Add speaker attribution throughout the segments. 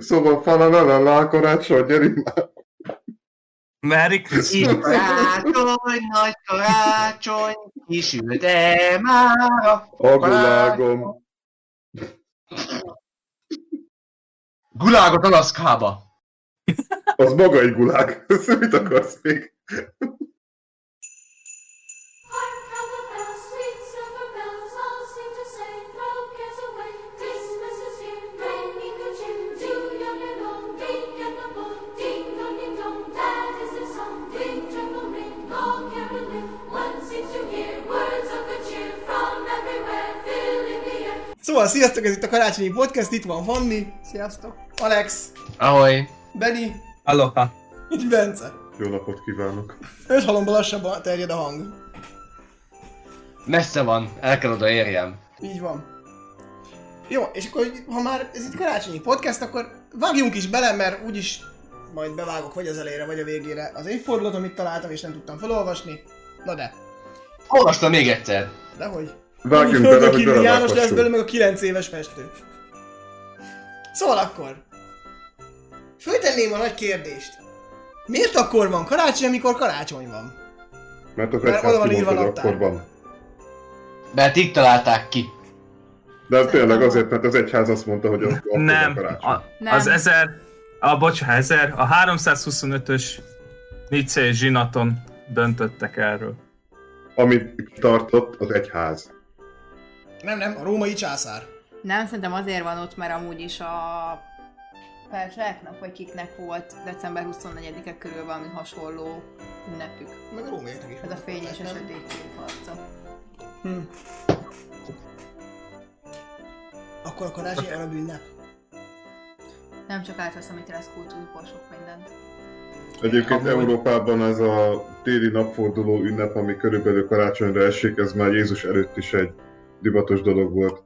Speaker 1: Szóval falalalala, karácsony, gyerünk már.
Speaker 2: Merry Christmas!
Speaker 3: Itt karácsony, nagy karácsony, kisülte már
Speaker 1: A gulágom.
Speaker 3: Gulágot Alaszkába!
Speaker 1: Az maga egy gulág. Mit akarsz még?
Speaker 4: Szóval sziasztok, ez itt a karácsonyi podcast, itt van Fanni. Sziasztok. Alex.
Speaker 3: Ahogy.
Speaker 4: Benny.
Speaker 2: Aloha!
Speaker 4: Itt Bence.
Speaker 1: Jó napot kívánok.
Speaker 4: Öt halomba lassabban terjed a hang.
Speaker 3: Messze van, el kell oda érjem.
Speaker 4: Így van. Jó, és akkor, ha már ez itt karácsonyi podcast, akkor vágjunk is bele, mert úgyis majd bevágok vagy az elejére, vagy a végére az évfordulót, amit találtam, és nem tudtam felolvasni. Na de,
Speaker 3: Olvastam még egyszer.
Speaker 4: dehogy.
Speaker 1: Vágjunk bele, hogy
Speaker 4: János lesz belőle meg a 9 éves festő. Szóval akkor. Föltenném a nagy kérdést. Miért akkor van karácsony, amikor karácsony van?
Speaker 1: Mert az
Speaker 4: Mert oda van
Speaker 1: kimondta,
Speaker 4: írva
Speaker 1: akkor van.
Speaker 3: Mert így találták ki.
Speaker 1: De tényleg azért, mert az egyház azt mondta, hogy az akkor
Speaker 2: Nem,
Speaker 1: van karácsony.
Speaker 2: a,
Speaker 5: Nem.
Speaker 2: az 1000, a bocsánat, 1000, a 325-ös Nicei zsinaton döntöttek erről.
Speaker 1: Amit tartott az egyház.
Speaker 4: Nem, nem, a római császár.
Speaker 5: Nem, szerintem azért van ott, mert amúgy is a Perzsáknak, vagy kiknek volt december 24-e körül valami hasonló ünnepük.
Speaker 4: Meg a rómaiaknak is.
Speaker 5: Ez a fényes és a
Speaker 4: Nem?
Speaker 5: sötét harca.
Speaker 4: Hm. Akkor a karácsony arab ünnep.
Speaker 5: Nem csak átveszem, amit lesz kultúrból sok mindent.
Speaker 1: Egyébként
Speaker 3: Amúgy-
Speaker 1: Európában ez a téli napforduló ünnep, ami körülbelül karácsonyra esik, ez már Jézus előtt is egy divatos dolog volt.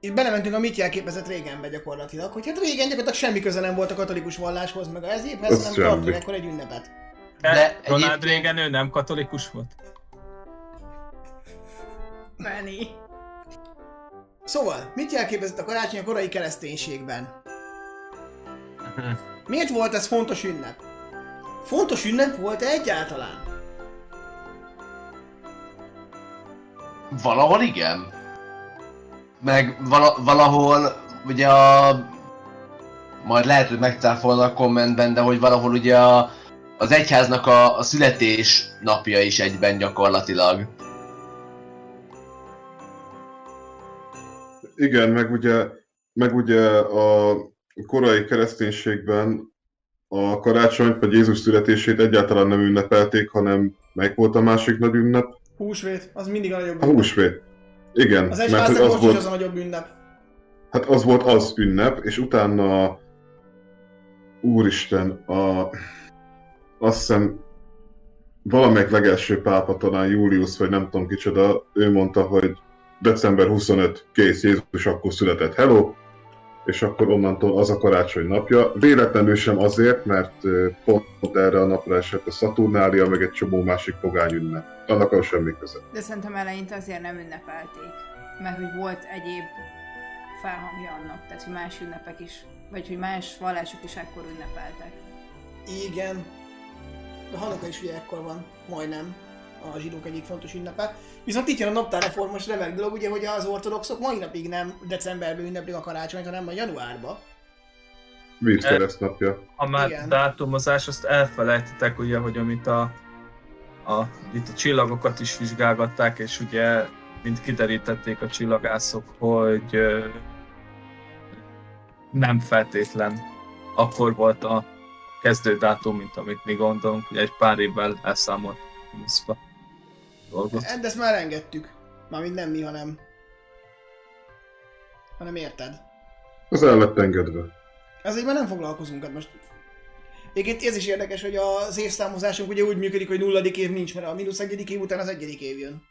Speaker 4: Itt belementünk a mit jelképezett régenbe gyakorlatilag, hogy hát régen gyakorlatilag semmi köze nem volt a katolikus valláshoz, meg az évhez,
Speaker 1: Az
Speaker 4: nem
Speaker 1: semmi.
Speaker 4: tartunk ekkor egy ünnepet.
Speaker 2: De,
Speaker 3: De
Speaker 2: Ronald
Speaker 3: egyébként-
Speaker 2: Reagan ő nem katolikus volt?
Speaker 5: Benny.
Speaker 4: Szóval, mit jelképezett a karácsony a korai kereszténységben? Miért volt ez fontos ünnep? Fontos ünnep volt-e egyáltalán?
Speaker 3: Valahol igen. Meg vala, valahol ugye a... Majd lehet, hogy megcáfolnak a kommentben, de hogy valahol ugye a, az egyháznak a, a születés napja is egyben gyakorlatilag.
Speaker 1: Igen, meg ugye, meg ugye a korai kereszténységben a karácsonyt vagy Jézus születését egyáltalán nem ünnepelték, hanem melyik volt a másik nagy ünnep?
Speaker 4: Húsvét, az mindig a nagyobb
Speaker 1: A húsvét. Igen,
Speaker 4: Az
Speaker 1: mert az
Speaker 4: most is
Speaker 1: volt,
Speaker 4: az a nagyobb ünnep.
Speaker 1: hát az volt az ünnep, és utána úristen, a, azt hiszem valamelyik legelső pápa, talán Július, vagy nem tudom kicsoda, ő mondta, hogy december 25, kész, Jézus akkor született, hello, és akkor onnantól az a karácsony napja. Véletlenül sem azért, mert pont erre a napra esett a Szaturnália, meg egy csomó másik pogány ünnep. Annak az semmi köze.
Speaker 5: De szerintem eleinte azért nem ünnepelték. Mert hogy volt egyéb felhangja annak, tehát hogy más ünnepek is, vagy hogy más vallások is ekkor ünnepeltek.
Speaker 4: Igen. De Hanuka is ugye ekkor van, majdnem a zsidók egyik fontos ünnepe. Viszont itt jön a naptárreformos remek dolog, ugye, hogy az ortodoxok mai napig nem decemberben ünneplik a karácsonyt, hanem a januárba.
Speaker 1: Vízkereszt napja.
Speaker 2: Ha már
Speaker 4: Igen.
Speaker 2: dátumozás, azt elfelejtitek ugye, hogy amit a, a, itt a csillagokat is vizsgálgatták, és ugye mint kiderítették a csillagászok, hogy ö, nem feltétlen akkor volt a kezdődátum, mint amit mi gondolunk, ugye egy pár évvel elszámolt minuszba dolgot.
Speaker 4: De ezt már engedtük. Mármint nem mi, hanem... Hanem érted?
Speaker 1: Az el lett engedve.
Speaker 4: Ezzel már nem foglalkozunk, hát most... Egyébként ez is érdekes, hogy az évszámozásunk ugye úgy működik, hogy nulladik év nincs, mert a mínusz egyedik év után az egyedik év jön.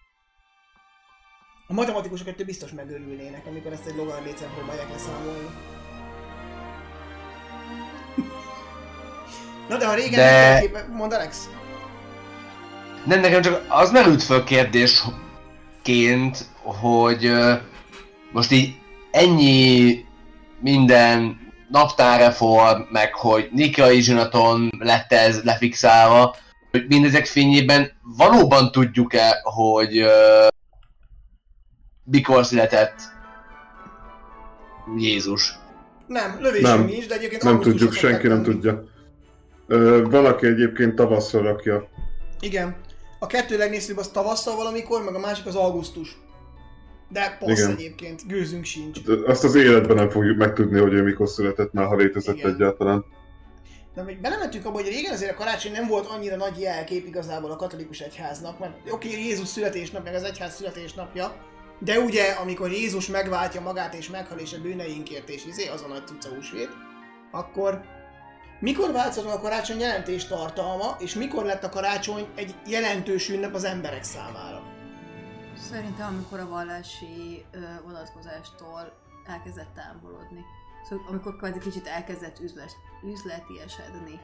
Speaker 4: A matematikusok ettől biztos megörülnének, amikor ezt egy logaritmicen próbálják leszámolni. Na de ha régen
Speaker 3: de...
Speaker 4: Mondd Alex?
Speaker 3: Nem, nekem csak az merült föl kérdésként, hogy most így ennyi minden naptárreform, meg hogy Nikai zsinaton lett ez lefixálva, hogy mindezek fényében valóban tudjuk-e, hogy uh, mikor született Jézus.
Speaker 4: Nem, lövésünk
Speaker 1: Nem.
Speaker 4: nincs, de egyébként
Speaker 1: Nem tudjuk, senki nem tudja. Ö, valaki egyébként tavasszal rakja.
Speaker 4: Igen. A kettő legnézőbb az tavasszal valamikor, meg a másik az augusztus. De passz
Speaker 1: Igen.
Speaker 4: egyébként, gőzünk sincs.
Speaker 1: Azt az életben nem fogjuk megtudni, hogy ő mikor született, már ha létezett
Speaker 4: Igen.
Speaker 1: egyáltalán.
Speaker 4: De még belementünk abba, hogy régen azért a karácsony nem volt annyira nagy jelkép igazából a katolikus egyháznak, mert oké, Jézus születésnap, meg az egyház születésnapja, de ugye, amikor Jézus megváltja magát és meghal és a bűneinkért és izé, az a nagy cucca húsvét, akkor mikor változott a karácsony jelentés tartalma, és mikor lett a karácsony egy jelentős ünnep az emberek számára?
Speaker 5: Szerintem amikor a vallási ö, vonatkozástól elkezdett távolodni. Szóval amikor kvázi kicsit elkezdett üzlet, üzletiesedni.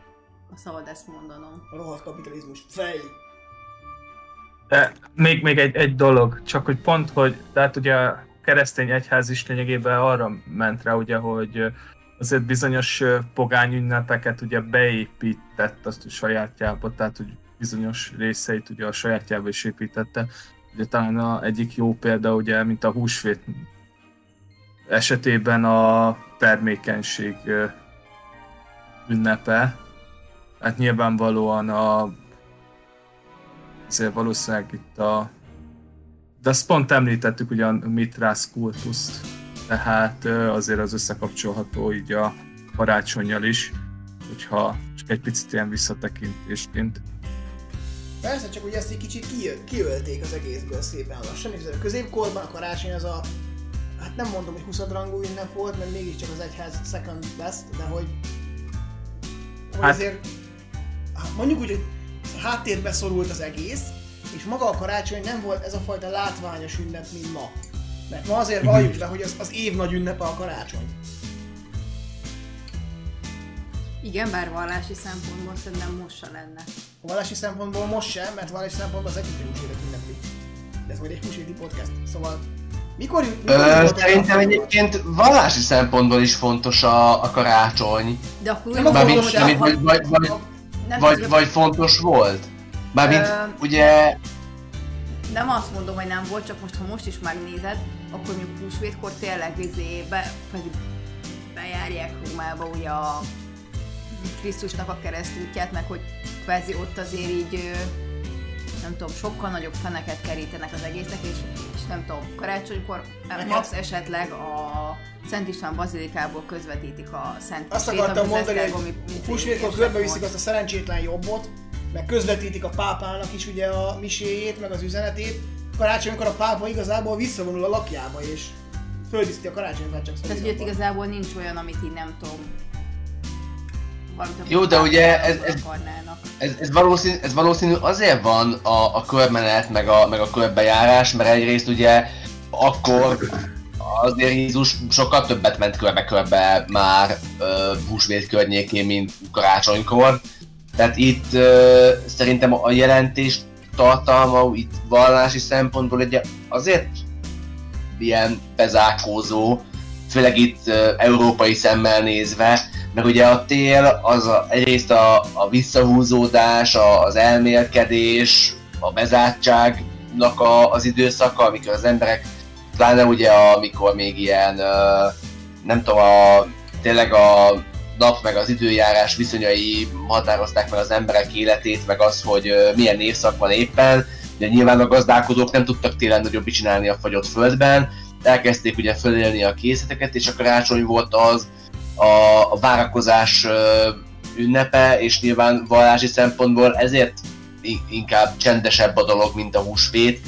Speaker 5: Ha szabad ezt mondanom.
Speaker 4: A rohadt kapitalizmus. Fej!
Speaker 2: De még, még egy, egy dolog, csak hogy pont, hogy tehát ugye a keresztény egyház is lényegében arra ment rá, ugye, hogy azért bizonyos pogány ünnepeket ugye beépített azt a sajátjába, tehát hogy bizonyos részeit ugye a sajátjába is építette. Ugye talán a egyik jó példa, ugye, mint a húsvét esetében a termékenység ünnepe. Hát nyilvánvalóan a azért valószínűleg itt a... De azt pont említettük ugye a Mitrász kultuszt, tehát azért az összekapcsolható így a karácsonyjal is, hogyha csak egy picit ilyen visszatekintésként.
Speaker 4: Persze, csak ugye ezt egy kicsit ki, kiölték az egészből szépen lassan, és a középkorban a karácsony az a, hát nem mondom, hogy 20 rangú ünnep volt, mert mégiscsak az egyház second best, de hogy, hogy
Speaker 2: Hát-
Speaker 4: azért, hát mondjuk úgy, hogy háttérbe szorult az egész, és maga a karácsony nem volt ez a fajta látványos ünnep, mint ma. Mert ma azért valljuk be, hogy az, az év nagy ünnepe a karácsony.
Speaker 5: Igen, bár vallási szempontból szerintem most se lenne.
Speaker 4: A vallási szempontból most sem, mert vallási szempontból az egyik húsvétet ünnepli. De ez majd egy húsvéti podcast, szóval... Mikor, mikor
Speaker 3: Ö, szerintem egyébként vallási szempontból is fontos a, a karácsony.
Speaker 5: De akkor
Speaker 4: Nem akarom,
Speaker 3: Mármint,
Speaker 4: hogy
Speaker 3: mármint, vagy, vagy, vagy,
Speaker 5: nem,
Speaker 3: vagy, vagy fontos volt? Mármint,
Speaker 5: Ö,
Speaker 3: ugye,
Speaker 5: nem azt mondom, hogy nem volt, csak most ha most is megnézed, akkor mondjuk húsvétkor tényleg izé be, bejárják Rómába ugye a Krisztusnak a keresztútját, meg hogy kvázi ott azért így nem tudom, sokkal nagyobb feneket kerítenek az egésznek, és, és nem tudom, karácsonykor
Speaker 4: Meg
Speaker 5: max esetleg a Szent István bazilikából közvetítik a Szent
Speaker 4: Azt
Speaker 5: Misét,
Speaker 4: akartam mondani, hogy húsvétkor körbeviszik azt a szerencsétlen jobbot, meg közvetítik a pápának is ugye a miséjét, meg az üzenetét. Karácsonykor a pápa igazából visszavonul a lakjába, és földíszti a karácsonyfát csak
Speaker 5: Tehát, hogy ott igazából nincs olyan, amit így nem tudom.
Speaker 3: Jó, de ugye ez- ez- ez, ez, valószínű, ez valószínű azért van a, a körmenet, meg a, meg a körbejárás, mert egyrészt ugye akkor azért Jézus sokkal többet ment körbe-körbe már ö, húsvét környékén, mint karácsonykor. Tehát itt ö, szerintem a jelentés tartalma itt vallási szempontból ugye azért ilyen bezárkózó, főleg itt európai szemmel nézve, mert ugye a tél az a, egyrészt a, a visszahúzódás, a, az elmélkedés, a bezártságnak a, az időszaka, amikor az emberek, pláne ugye amikor még ilyen, nem tudom, a, tényleg a nap meg az időjárás viszonyai határozták meg az emberek életét, meg az, hogy milyen évszak van éppen. Ugye nyilván a gazdálkodók nem tudtak télen nagyobb csinálni a fagyott földben, elkezdték ugye fölélni a készleteket, és a karácsony volt az, a, a várakozás ünnepe, és nyilván vallási szempontból ezért inkább csendesebb a dolog, mint a húsvét,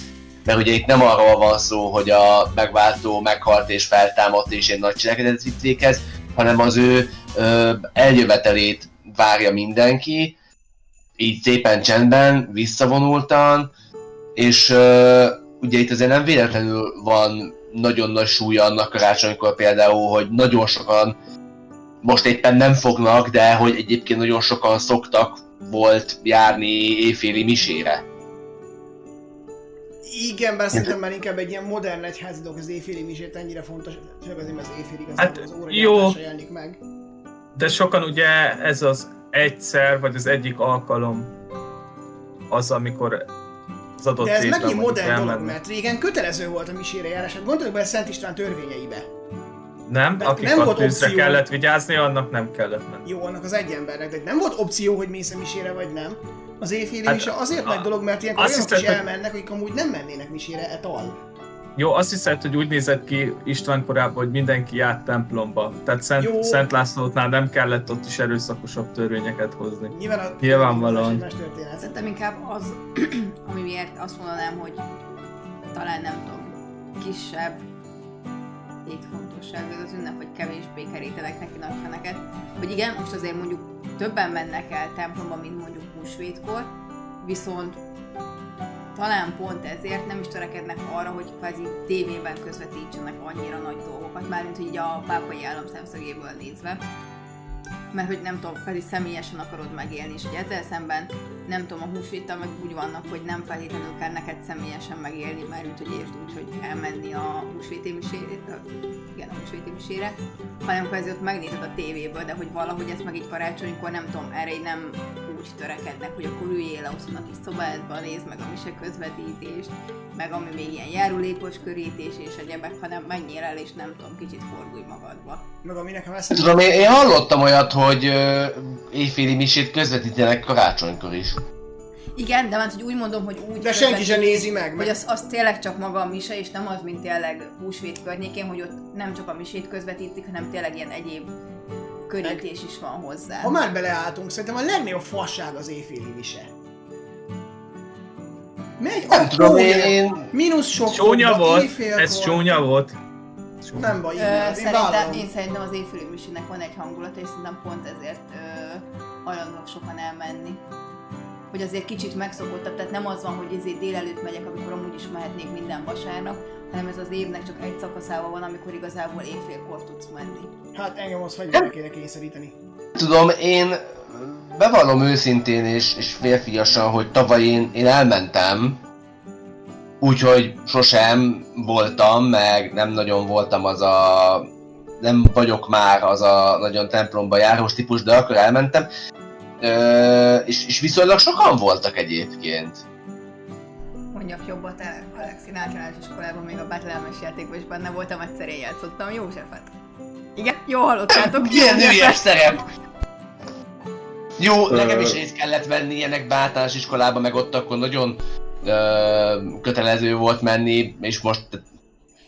Speaker 3: mert ugye itt nem arról van szó, hogy a megváltó meghalt és feltámadt és egy nagy cselekedet vitt véghez, hanem az ő ö, eljövetelét várja mindenki, így szépen csendben, visszavonultan, és ö, ugye itt azért nem véletlenül van nagyon nagy súlya annak karácsonykor például, hogy nagyon sokan most éppen nem fognak, de hogy egyébként nagyon sokan szoktak volt járni éjféli misére.
Speaker 4: Igen, bár szerintem már inkább egy ilyen modern egyházi dolog az éjféli misét ennyire fontos, csak azért, mert az éjfél igazából
Speaker 2: Hát,
Speaker 4: az óra
Speaker 2: jó.
Speaker 4: jelenik meg.
Speaker 2: De sokan ugye ez az egyszer, vagy az egyik alkalom az, amikor az adott
Speaker 4: De ez megint modern dolog,
Speaker 2: elmennek.
Speaker 4: mert régen kötelező volt a misére járás. Hát gondoljuk bele Szent István törvényeibe.
Speaker 2: Nem?
Speaker 4: de
Speaker 2: Akik
Speaker 4: nem
Speaker 2: a
Speaker 4: volt
Speaker 2: tűzre
Speaker 4: opció.
Speaker 2: kellett vigyázni, annak nem kellett menni.
Speaker 4: Jó, annak az egy embernek, de nem volt opció, hogy mész a misére vagy nem. Az éjféli
Speaker 2: Hát,
Speaker 4: mise azért
Speaker 2: a-
Speaker 4: nagy dolog, mert ilyenkor olyanok is
Speaker 2: hiszed, hogy-
Speaker 4: elmennek, akik amúgy nem mennének misére et al.
Speaker 2: Jó, azt hiszed, hogy úgy nézett ki István korábban, hogy mindenki járt templomba. Tehát Szent,
Speaker 4: Jó.
Speaker 2: Szent Lászlótnál nem kellett ott is erőszakosabb törvényeket hozni.
Speaker 4: Nyilván a
Speaker 2: Nyilvánvalóan.
Speaker 5: Szerintem inkább az, ami miért azt mondanám, hogy talán nem tudom, kisebb létfontosságú az ünnep, hogy kevésbé kerítenek neki nagy feneket. Hogy igen, most azért mondjuk többen mennek el templomba, mint mondjuk húsvétkor, viszont talán pont ezért nem is törekednek arra, hogy kvázi tévében közvetítsenek annyira nagy dolgokat, mármint hogy így a pápai állam szemszögéből nézve. Mert hogy nem tudom, pedig személyesen akarod megélni, és hogy ezzel szemben nem tudom, a húsvéttal meg úgy vannak, hogy nem feltétlenül kell neked személyesen megélni, mert úgy, hogy értsd úgy, hogy elmenni a húsvéti misére, igen, a húsvéti misére, hanem kvázi ott megnézed a tévéből, de hogy valahogy ezt meg így karácsonykor nem tudom, erre így nem úgy törekednek, hogy akkor üljél otthon a kis szobádba, nézd meg a mise közvetítést, meg ami még ilyen járulékos körítés és egyebek, hanem menjél el és nem tudom, kicsit fordulj magadba.
Speaker 4: Meg ami nekem eszembe
Speaker 3: Tudom, én, én hallottam olyat, hogy ö, éjféli misét közvetítenek karácsonykor is.
Speaker 5: Igen, de mert hogy úgy mondom, hogy úgy
Speaker 4: De senki sem nézi meg,
Speaker 5: Hogy
Speaker 4: meg-
Speaker 5: az, az tényleg csak maga a mise, és nem az, mint tényleg húsvét környékén, hogy ott nem csak a misét közvetítik, hanem tényleg ilyen egyéb körítés is van hozzá.
Speaker 4: Ha már beleálltunk, szerintem a legnagyobb fasság az éjféli mise. Megy a
Speaker 3: tudom, én,
Speaker 4: mínusz sok
Speaker 2: Csúnya volt, ez csúnya volt. Csúnya.
Speaker 4: Nem baj,
Speaker 5: Ö,
Speaker 4: én, én
Speaker 5: szerintem, én szerintem az éjféli misének van egy hangulata, és szerintem pont ezért ö, hajlandóak sokan elmenni. Hogy azért kicsit megszokottabb, tehát nem az van, hogy ezért délelőtt megyek, amikor amúgy is mehetnék minden vasárnap, hanem ez az évnek csak egy szakaszában van, amikor igazából éjfélkor tudsz menni.
Speaker 4: Hát engem az fegyverre kéne kényszeríteni.
Speaker 3: tudom, én bevallom őszintén és, és férfiasan, hogy tavaly én, én elmentem, úgyhogy sosem voltam, meg nem nagyon voltam az a... Nem vagyok már az a nagyon templomba járós típus, de akkor elmentem. Ö, és, és viszonylag sokan voltak egyébként.
Speaker 5: Mondjak jobbat el, Alexin általános iskolában még a Betlehemes játékban is benne voltam, egyszer én játszottam Józsefet. Igen, jó hallottátok,
Speaker 3: Milyen hülyes
Speaker 5: Józsefet.
Speaker 3: szerep! Jó, nekem is részt kellett venni ilyenekbe általános iskolába, meg ott akkor nagyon ö, kötelező volt menni, és most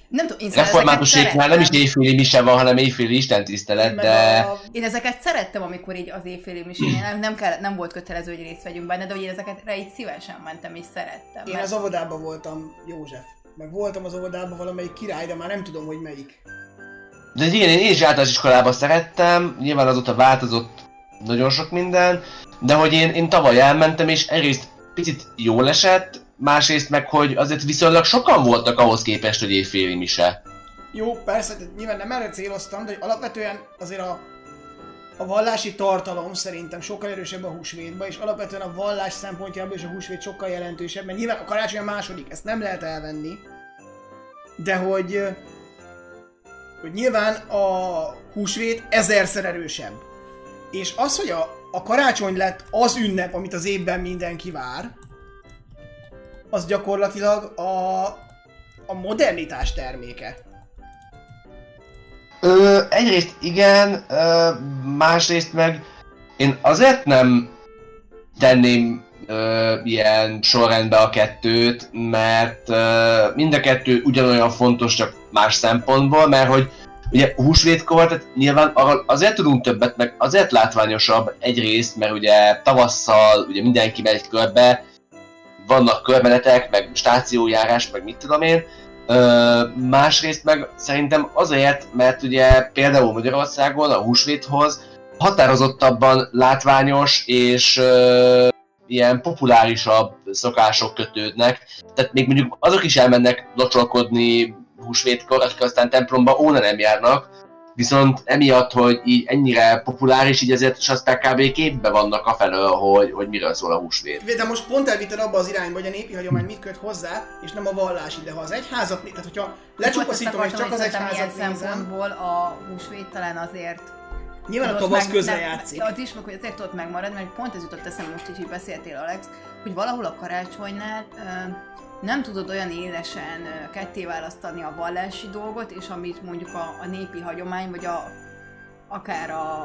Speaker 5: Nem tudom, én
Speaker 3: református már nem is éjféli mise van, hanem éjféli istentisztelet, de...
Speaker 4: a,
Speaker 5: Én ezeket szerettem, amikor így az éjféli misén, nem, nem, kellett, nem volt kötelező, hogy részt vegyünk benne, de hogy én ezeket rá így szívesen mentem és szerettem.
Speaker 4: én
Speaker 5: mert-
Speaker 4: az óvodában voltam József. Meg voltam az óvodában valamelyik király, de már nem tudom, hogy melyik.
Speaker 3: De igen, én is általános iskolába szerettem, nyilván azóta változott nagyon sok minden, de hogy én, én tavaly elmentem, és egyrészt picit jól esett, másrészt meg, hogy azért viszonylag sokan voltak ahhoz képest, hogy éjféli mise.
Speaker 4: Jó, persze, tehát nyilván nem erre céloztam, de hogy alapvetően azért a, a vallási tartalom szerintem sokkal erősebb a húsvétban, és alapvetően a vallás szempontjából is a húsvét sokkal jelentősebb, mert nyilván a karácsony a második, ezt nem lehet elvenni, de hogy, hogy nyilván a húsvét ezerszer erősebb. És az, hogy a, a karácsony lett az ünnep, amit az évben mindenki vár, az gyakorlatilag a, a modernitás terméke.
Speaker 3: Ö, egyrészt igen, ö, másrészt meg én azért nem tenném ö, ilyen sorrendbe a kettőt, mert ö, mind a kettő ugyanolyan fontos, csak más szempontból, mert hogy ugye húsvétkor, tehát nyilván arra azért tudunk többet, meg azért látványosabb egyrészt, mert ugye tavasszal ugye mindenki megy körbe, vannak körbenetek, meg stációjárás, meg mit tudom én, Ö, másrészt meg szerintem azért, mert ugye például Magyarországon a húsvéthoz határozottabban látványos és ö, ilyen populárisabb szokások kötődnek. Tehát még mondjuk azok is elmennek locsolkodni húsvétkor, akik aztán templomba óna nem járnak, Viszont emiatt, hogy így ennyire populáris, így ezért is aztán kb. képbe vannak afelől, hogy, hogy miről szól a húsvét.
Speaker 4: De most pont elvitted abba az irányba, hogy a népi hagyomány mit köt hozzá, és nem a vallási, de ha az egyházat, tehát hogyha lecsupaszítom, és csak az egyházat nézem,
Speaker 5: szempontból a húsvét talán azért
Speaker 4: nyilván a tavasz közre játszik.
Speaker 5: Az is, meg hogy azért ott megmarad, mert pont ez jutott eszembe most így, hogy beszéltél Alex, hogy valahol a karácsonynál ö, nem tudod olyan élesen ö, ketté választani a vallási dolgot, és amit mondjuk a, a népi hagyomány, vagy a akár a,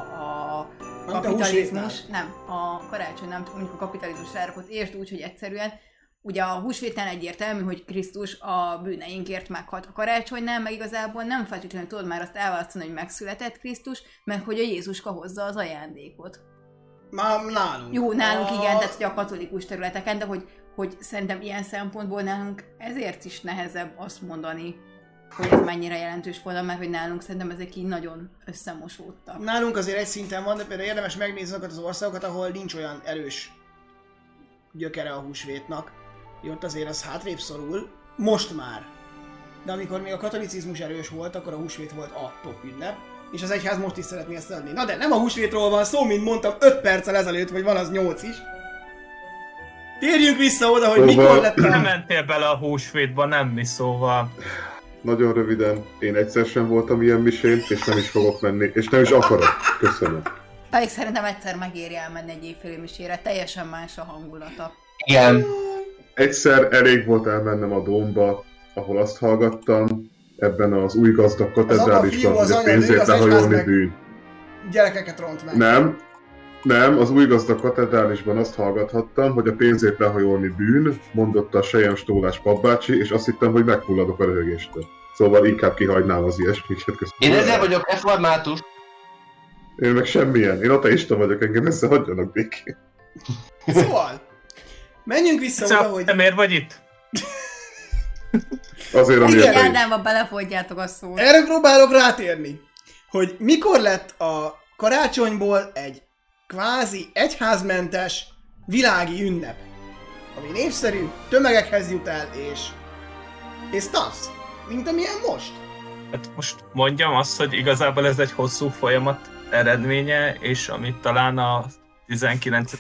Speaker 5: a kapitalizmus, nem, a karácsony nem, mondjuk a kapitalizmus rárakott, értsd úgy, hogy egyszerűen Ugye a húsvétnál egyértelmű, hogy Krisztus a bűneinkért meghalt a karácsonynál, meg igazából nem feltétlenül tudod már azt elválasztani, hogy megszületett Krisztus, meg hogy a Jézuska hozza az ajándékot.
Speaker 4: Már nálunk.
Speaker 5: Jó, nálunk
Speaker 4: A-
Speaker 5: igen, tehát hogy a katolikus területeken, de hogy, hogy szerintem ilyen szempontból nálunk ezért is nehezebb azt mondani, hogy ez mennyire jelentős volna, mert hogy nálunk szerintem ezek így nagyon összemosódtak.
Speaker 4: Nálunk azért egy szinten van, de például érdemes megnézni azokat az országokat, ahol nincs olyan erős gyökere a húsvétnak. Ott azért az hátrébb szorul, most már. De amikor még a katolicizmus erős volt, akkor a húsvét volt a top ünnep, és az egyház most is szeretné ezt adni. Na de nem a húsvétról van szó, mint mondtam 5 perccel ezelőtt, vagy van az 8 is. Térjünk vissza oda, hogy
Speaker 1: Szóval-
Speaker 4: mikor lett
Speaker 2: Nem
Speaker 4: a...
Speaker 2: mentél bele a húsvétba, nem mi, szóval...
Speaker 1: Nagyon röviden, én egyszer sem voltam ilyen misén, és nem is fogok menni, és nem is akarok. Köszönöm.
Speaker 5: Pedig szerintem egyszer megéri elmenni egy évféli misére, teljesen más a hangulata.
Speaker 3: Igen,
Speaker 1: Egyszer elég volt elmennem a Dómba, ahol azt hallgattam, ebben az új gazdag katedrálisban, hogy a pénzért lehajolni bűn.
Speaker 4: Gyerekeket ront meg.
Speaker 1: Nem, nem, az új gazdag katedrálisban azt hallgathattam, hogy a pénzért lehajolni bűn, mondotta a Sejem Stólás papbácsi, és azt hittem, hogy megfulladok a röhögéstől. Szóval inkább kihagynám az ilyesmiket. Köszönöm.
Speaker 3: én ezért vagyok református.
Speaker 1: Én meg semmilyen. Én ateista vagyok, engem összehagyjanak békén.
Speaker 4: Szóval, menjünk vissza oda,
Speaker 2: Szóval,
Speaker 4: hogy...
Speaker 2: te miért vagy itt?
Speaker 1: Azért, amiért
Speaker 5: Igen. Ádámba belefordjátok a szót.
Speaker 4: Erre próbálok rátérni, hogy mikor lett a karácsonyból egy kvázi egyházmentes világi ünnep, ami népszerű, tömegekhez jut el, és... és tasz, mint amilyen most.
Speaker 2: Hát most mondjam azt, hogy igazából ez egy hosszú folyamat eredménye, és amit talán a 19.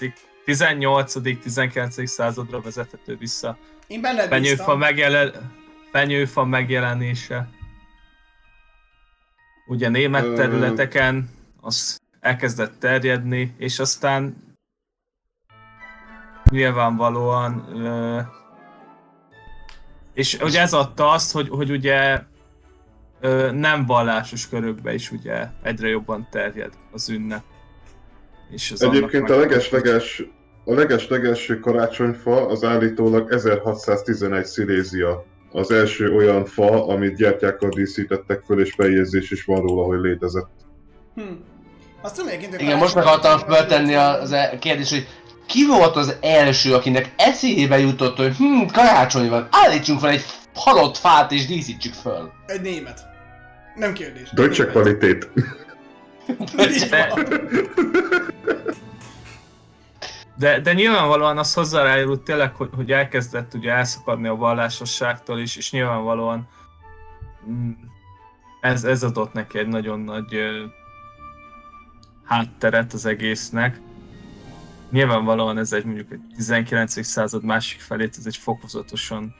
Speaker 2: 18.-19. századra vezethető vissza.
Speaker 4: Én benned
Speaker 2: Fenyőfa, megjelen... Fenyőfa megjelenése. Ugye német területeken az elkezdett terjedni, és aztán nyilvánvalóan ö, és ugye ez adta azt, hogy, hogy ugye ö, nem vallásos körökbe is ugye egyre jobban terjed az ünnep. És az
Speaker 1: Egyébként a leges-leges a leges-leges karácsonyfa az állítólag 1611 Szilézia. Az első olyan fa, amit gyertyákkal díszítettek föl, és feljegyzés is van róla, hogy létezett.
Speaker 4: Hm. Azt tudom egyébként,
Speaker 3: Igen, most meg akartam föltenni az e- kérdést, hogy ki volt az első, akinek eszébe jutott, hogy hm, karácsony van, állítsunk fel egy halott fát és díszítsük föl.
Speaker 4: Egy német. Nem kérdés.
Speaker 1: Deutsche.
Speaker 4: Így
Speaker 2: De,
Speaker 4: van.
Speaker 2: de, de nyilvánvalóan az hozzájárult tényleg, hogy, hogy elkezdett ugye elszakadni a vallásosságtól is, és nyilvánvalóan mm, ez, ez adott neki egy nagyon nagy hátteret az egésznek. Nyilvánvalóan ez egy mondjuk egy 19. század másik felét, ez egy fokozatosan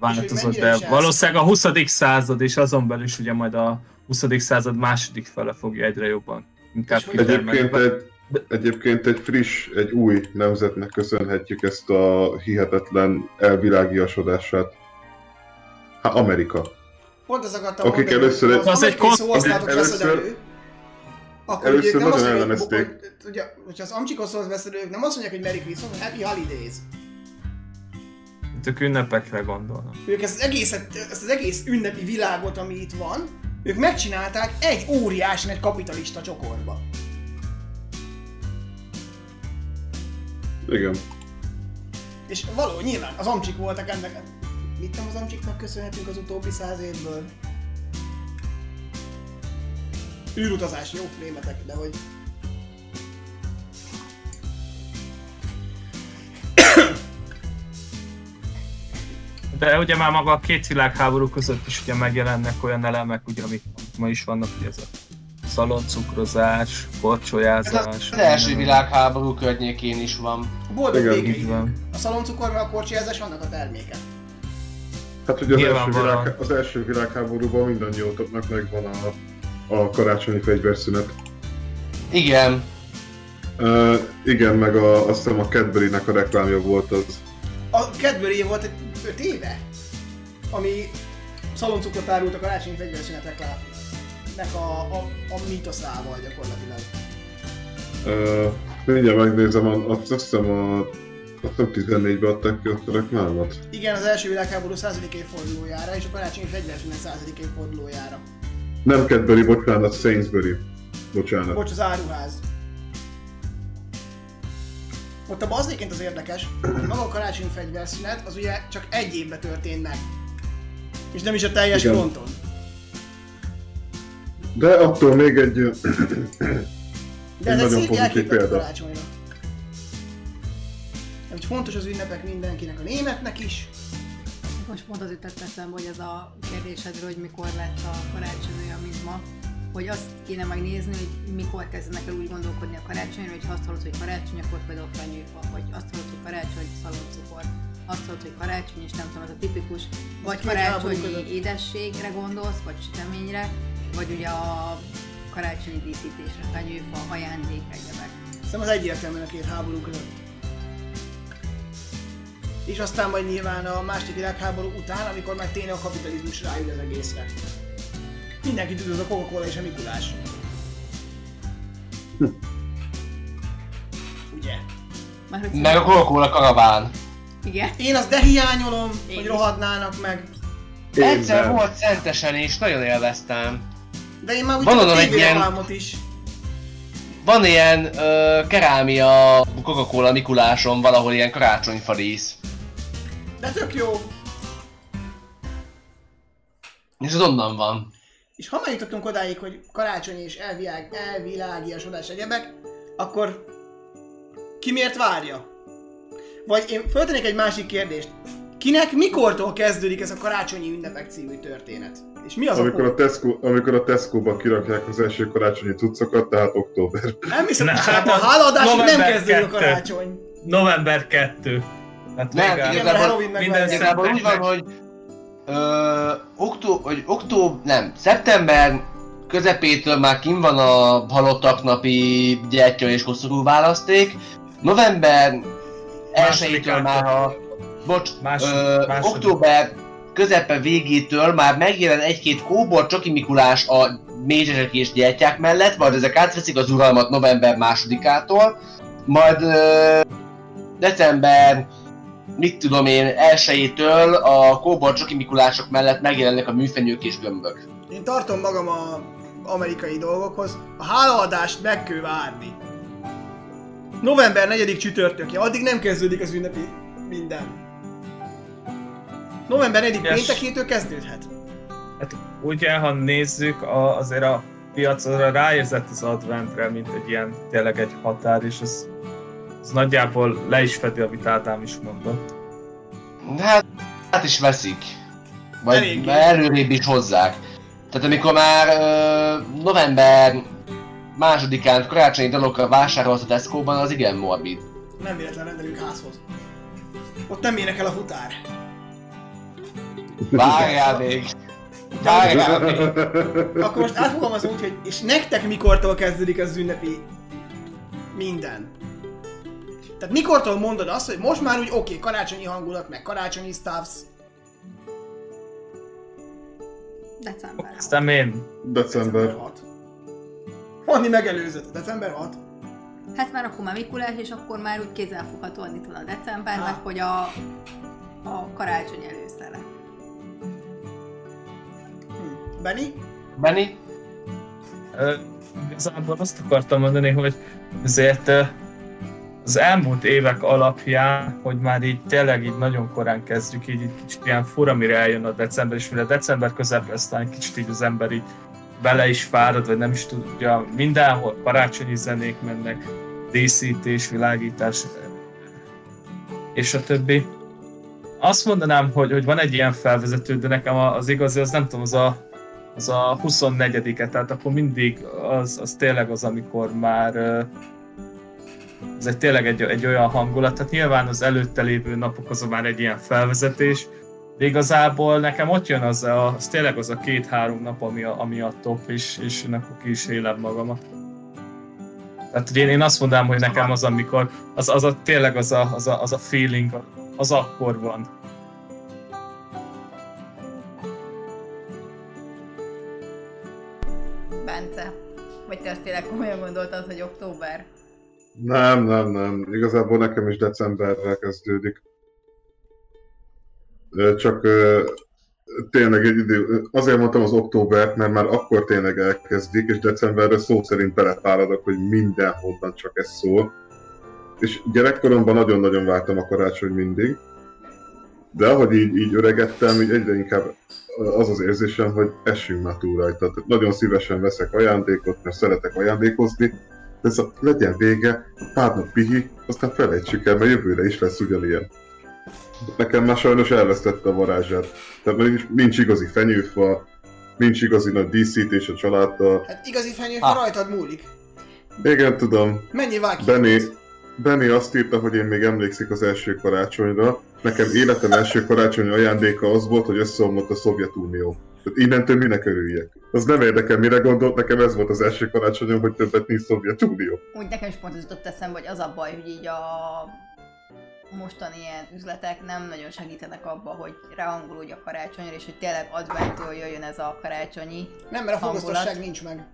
Speaker 2: változott, de valószínűleg a 20. század és azon belül is ugye majd a 20. század második fele fogja egyre jobban inkább.
Speaker 1: Egyébként egy, egyébként egy friss, egy új nemzetnek köszönhetjük ezt a hihetetlen elvilágiasodását. Hát Amerika.
Speaker 4: Pont ez akartam
Speaker 1: Akik
Speaker 4: mondani,
Speaker 1: először egy-
Speaker 4: az
Speaker 2: Az egy kon-
Speaker 4: szóhasználatot
Speaker 1: először-
Speaker 4: veszed elő, akkor
Speaker 1: először
Speaker 4: ugye nem azt
Speaker 1: nagyon ellenezték.
Speaker 4: hogy, ugye, hogyha az amcsikoshoz veszed ők, nem azt mondják, hogy Merry Christmas, hanem Happy Holidays.
Speaker 2: Ők ünnepekre gondolnak.
Speaker 4: Ők ezt az, egészet, ezt az egész ünnepi világot, ami itt van, ők megcsinálták egy óriási nagy kapitalista csokorba.
Speaker 1: Igen.
Speaker 4: És való, nyilván az amcsik voltak ennek. Mit nem az amcsiknak köszönhetünk az utóbbi száz évből? Űrutazás, jó németek, de hogy...
Speaker 2: De ugye már maga a két világháború között is ugye megjelennek olyan elemek, ugye, amik ma is vannak, ugye ez a szaloncukrozás, korcsolyázás.
Speaker 3: Az első
Speaker 2: minden.
Speaker 3: világháború környékén is van.
Speaker 4: A boldog
Speaker 2: van.
Speaker 4: A szaloncukor, meg a korcsiázás annak a terméke.
Speaker 1: Hát ugye az első, világ, az első világháborúban mindannyiótoknak megvan a, a karácsonyi fegyverszünet.
Speaker 3: Igen.
Speaker 1: Uh, igen, meg a, azt hiszem a Cadbury-nek a reklámja volt az.
Speaker 4: A Cadbury volt egy 5 éve, ami szaloncukrot árult a karácsonyi fegyverszünet reklámnek a, a, a mítoszával gyakorlatilag.
Speaker 1: Uh, mindjárt megnézem, a- azt hiszem a azt hiszem 14-ben adták ki azt a reklámot.
Speaker 4: Igen, az első világháború 100. évfordulójára és a karácsonyi fegyverszünet 100. évfordulójára.
Speaker 1: Nem Cadbury, bocsánat, Sainsbury. Bocsánat.
Speaker 4: Bocs, az áruház. Ott abban az egyébként az érdekes, hogy maga a karácsonyi fegyverszünet az ugye csak egy évben történt meg. És nem is a teljes
Speaker 1: Igen.
Speaker 4: fronton.
Speaker 1: De attól még egy...
Speaker 4: De
Speaker 1: Egy
Speaker 4: ez egy
Speaker 1: nagyon pozitív példa.
Speaker 4: karácsonyra. Hogy fontos az ünnepek mindenkinek, a németnek is.
Speaker 5: Most pont az jutott eszembe, hogy az a kérdésedről, hogy mikor lett a karácsony olyan, mint ma, hogy azt kéne megnézni, hogy mikor kezdenek el úgy gondolkodni a karácsonyról, hogy ha azt hallod, hogy karácsony, akkor például fenyőfa, vagy azt hallod, hogy karácsony, szaloncukor, azt hallod, hogy karácsony, és nem tudom, ez a tipikus, vagy
Speaker 4: két
Speaker 5: karácsonyi édességre gondolsz, vagy süteményre, vagy ugye a karácsonyi díszítésre, fenyőfa, ajándék, egyebek.
Speaker 4: Szerintem az egyértelműen a két háború között. És aztán majd nyilván a második világháború után, amikor már tényleg a kapitalizmus rájön az egészre. Mindenki tudod, a Coca-Cola és a Mikulás. Ugye?
Speaker 5: Már hogy
Speaker 3: Meg a Coca-Cola karaván.
Speaker 5: Igen.
Speaker 4: Én azt de hiányolom,
Speaker 5: Én
Speaker 4: hogy
Speaker 5: is.
Speaker 4: rohadnának meg.
Speaker 1: Én
Speaker 3: Egyszer
Speaker 1: nem.
Speaker 3: volt szentesen és nagyon élveztem.
Speaker 4: De én már úgy
Speaker 3: Van egy ilyen-
Speaker 4: is.
Speaker 3: Van ilyen ö, kerámia Coca-Cola Mikuláson valahol ilyen karácsonyfadísz.
Speaker 4: De tök jó.
Speaker 3: És az onnan van.
Speaker 4: És ha már jutottunk odáig, hogy karácsony és elvilág, elvilágiasodás egyebek, akkor ki miért várja? Vagy én föltennék egy másik kérdést. Kinek mikortól kezdődik ez a karácsonyi ünnepek című történet? És mi az
Speaker 1: Amikor
Speaker 4: a
Speaker 1: a, Tesco, amikor a Tesco-ba kirakják az első karácsonyi cuccokat, tehát október.
Speaker 4: Nem hiszem,
Speaker 2: Ne,
Speaker 4: hogy
Speaker 2: hát
Speaker 4: a
Speaker 2: az
Speaker 4: hálaadásig nem kezdődik a karácsony.
Speaker 2: November 2. Hát
Speaker 3: Nem, Igazából-
Speaker 2: minden
Speaker 3: Igazából úgy van, hogy ö, októ, vagy októ, nem, szeptember közepétől már kim van a halottak napi gyertya és koszorú választék. November elsőjétől már a, bocs,
Speaker 2: Más-
Speaker 3: ö,
Speaker 2: második.
Speaker 3: október közepe végétől már megjelen egy-két kóbor Csoki Mikulás a mézsesek és gyertyák mellett, majd ezek átveszik az uralmat november másodikától, majd ö, december mit tudom én, elsőjétől a kóbor Csoki Mikulások mellett megjelennek a műfenyők és gömbök.
Speaker 4: Én tartom magam a amerikai dolgokhoz. A hálaadást meg kell várni. November 4. csütörtökje, addig nem kezdődik az ünnepi minden. November 4.
Speaker 2: Yes.
Speaker 4: péntekétől kezdődhet.
Speaker 2: Hát ugye, ha nézzük, a, azért a piac arra ráérzett az adventre, mint egy ilyen, tényleg egy határ, és ez, ez nagyjából le is fedi, amit Ádám is mondott.
Speaker 3: Hát, hát is veszik. Vagy
Speaker 4: Eléggé.
Speaker 3: előrébb is hozzák. Tehát amikor már ö, november másodikán karácsonyi dalogra vásárolsz a Tesco-ban, az igen morbid.
Speaker 4: Nem véletlen rendelünk házhoz. Ott nem énekel a futár.
Speaker 3: Várjál még! Várjál még!
Speaker 4: Akkor most átfogalmazom úgy, hogy és nektek mikortól kezdődik az ünnepi minden? Tehát mikortól mondod azt, hogy most már úgy oké, okay, karácsonyi hangulat, meg karácsonyi stuffs.
Speaker 5: December.
Speaker 2: Aztán én,
Speaker 1: December.
Speaker 4: 6. Fanni megelőzött, december 6.
Speaker 5: Hát már akkor már Mikulás, és akkor már úgy kézzelfoghatóan itt van a december, meg hogy a, a karácsony előszere.
Speaker 4: Hm. Benny?
Speaker 3: Benny?
Speaker 2: Ö, Igazából azt akartam mondani, hogy azért az elmúlt évek alapján, hogy már így tényleg így nagyon korán kezdjük, így, így kicsit ilyen fura, mire eljön a december, és mire december közepre aztán kicsit így az ember így bele is fárad, vagy nem is tudja, mindenhol karácsonyi zenék mennek, díszítés, világítás, és a többi. Azt mondanám, hogy, hogy van egy ilyen felvezető, de nekem az igazi, az nem tudom, az a az a 24-e, tehát akkor mindig az, az tényleg az, amikor már ez egy tényleg egy, egy olyan hangulat, tehát nyilván az előtte lévő napok az már egy ilyen felvezetés, de igazából nekem ott jön az, a, az tényleg az a két-három nap, ami a, ami a top, és, és akkor ki is élem magamat. Tehát én, én azt mondanám, hogy nekem az, amikor, az, az a, tényleg az a, az a, az a feeling, az akkor van.
Speaker 5: Bence. Vagy te azt tényleg komolyan gondoltad, hogy október?
Speaker 1: Nem, nem, nem. Igazából nekem is decemberre kezdődik. Csak tényleg egy idő, azért mondtam az októbert, mert már akkor tényleg elkezdik, és decemberre szó szerint belepáradok, hogy mindenhonnan csak ez szól. És gyerekkoromban nagyon-nagyon vártam a karácsony mindig, de ahogy így, így öregettem, így egyre inkább az az érzésem, hogy essünk már túl rajta. Tehát nagyon szívesen veszek ajándékot, mert szeretek ajándékozni, ez a legyen vége, pár nap pihi, aztán felejtsük el, mert jövőre is lesz ugyanilyen. Nekem már sajnos elvesztette a varázsát. Tehát nincs, nincs igazi fenyőfa, nincs igazi nagy díszítés a családdal.
Speaker 4: Hát igazi fenyőfa
Speaker 3: Ah.
Speaker 4: rajtad múlik.
Speaker 1: Igen, tudom,
Speaker 4: Mennyi vág
Speaker 1: Benny, Benny azt írta, hogy én még emlékszik az első karácsonyra. Nekem életem első karácsonyi ajándéka az volt, hogy összeomlott a Szovjetunió. Tehát innentől minek örüljek? Az nem érdekel, mire gondolt, nekem ez volt az első karácsonyom, hogy többet nincs Szovjetunió.
Speaker 5: Úgy nekem is pont az jutott eszembe, hogy az a baj, hogy így a mostani ilyen üzletek nem nagyon segítenek abba, hogy ráhangolódj a karácsonyra, és hogy tényleg adventtől jöjjön ez a karácsonyi,
Speaker 4: Nem, mert a fogasztosság nincs meg.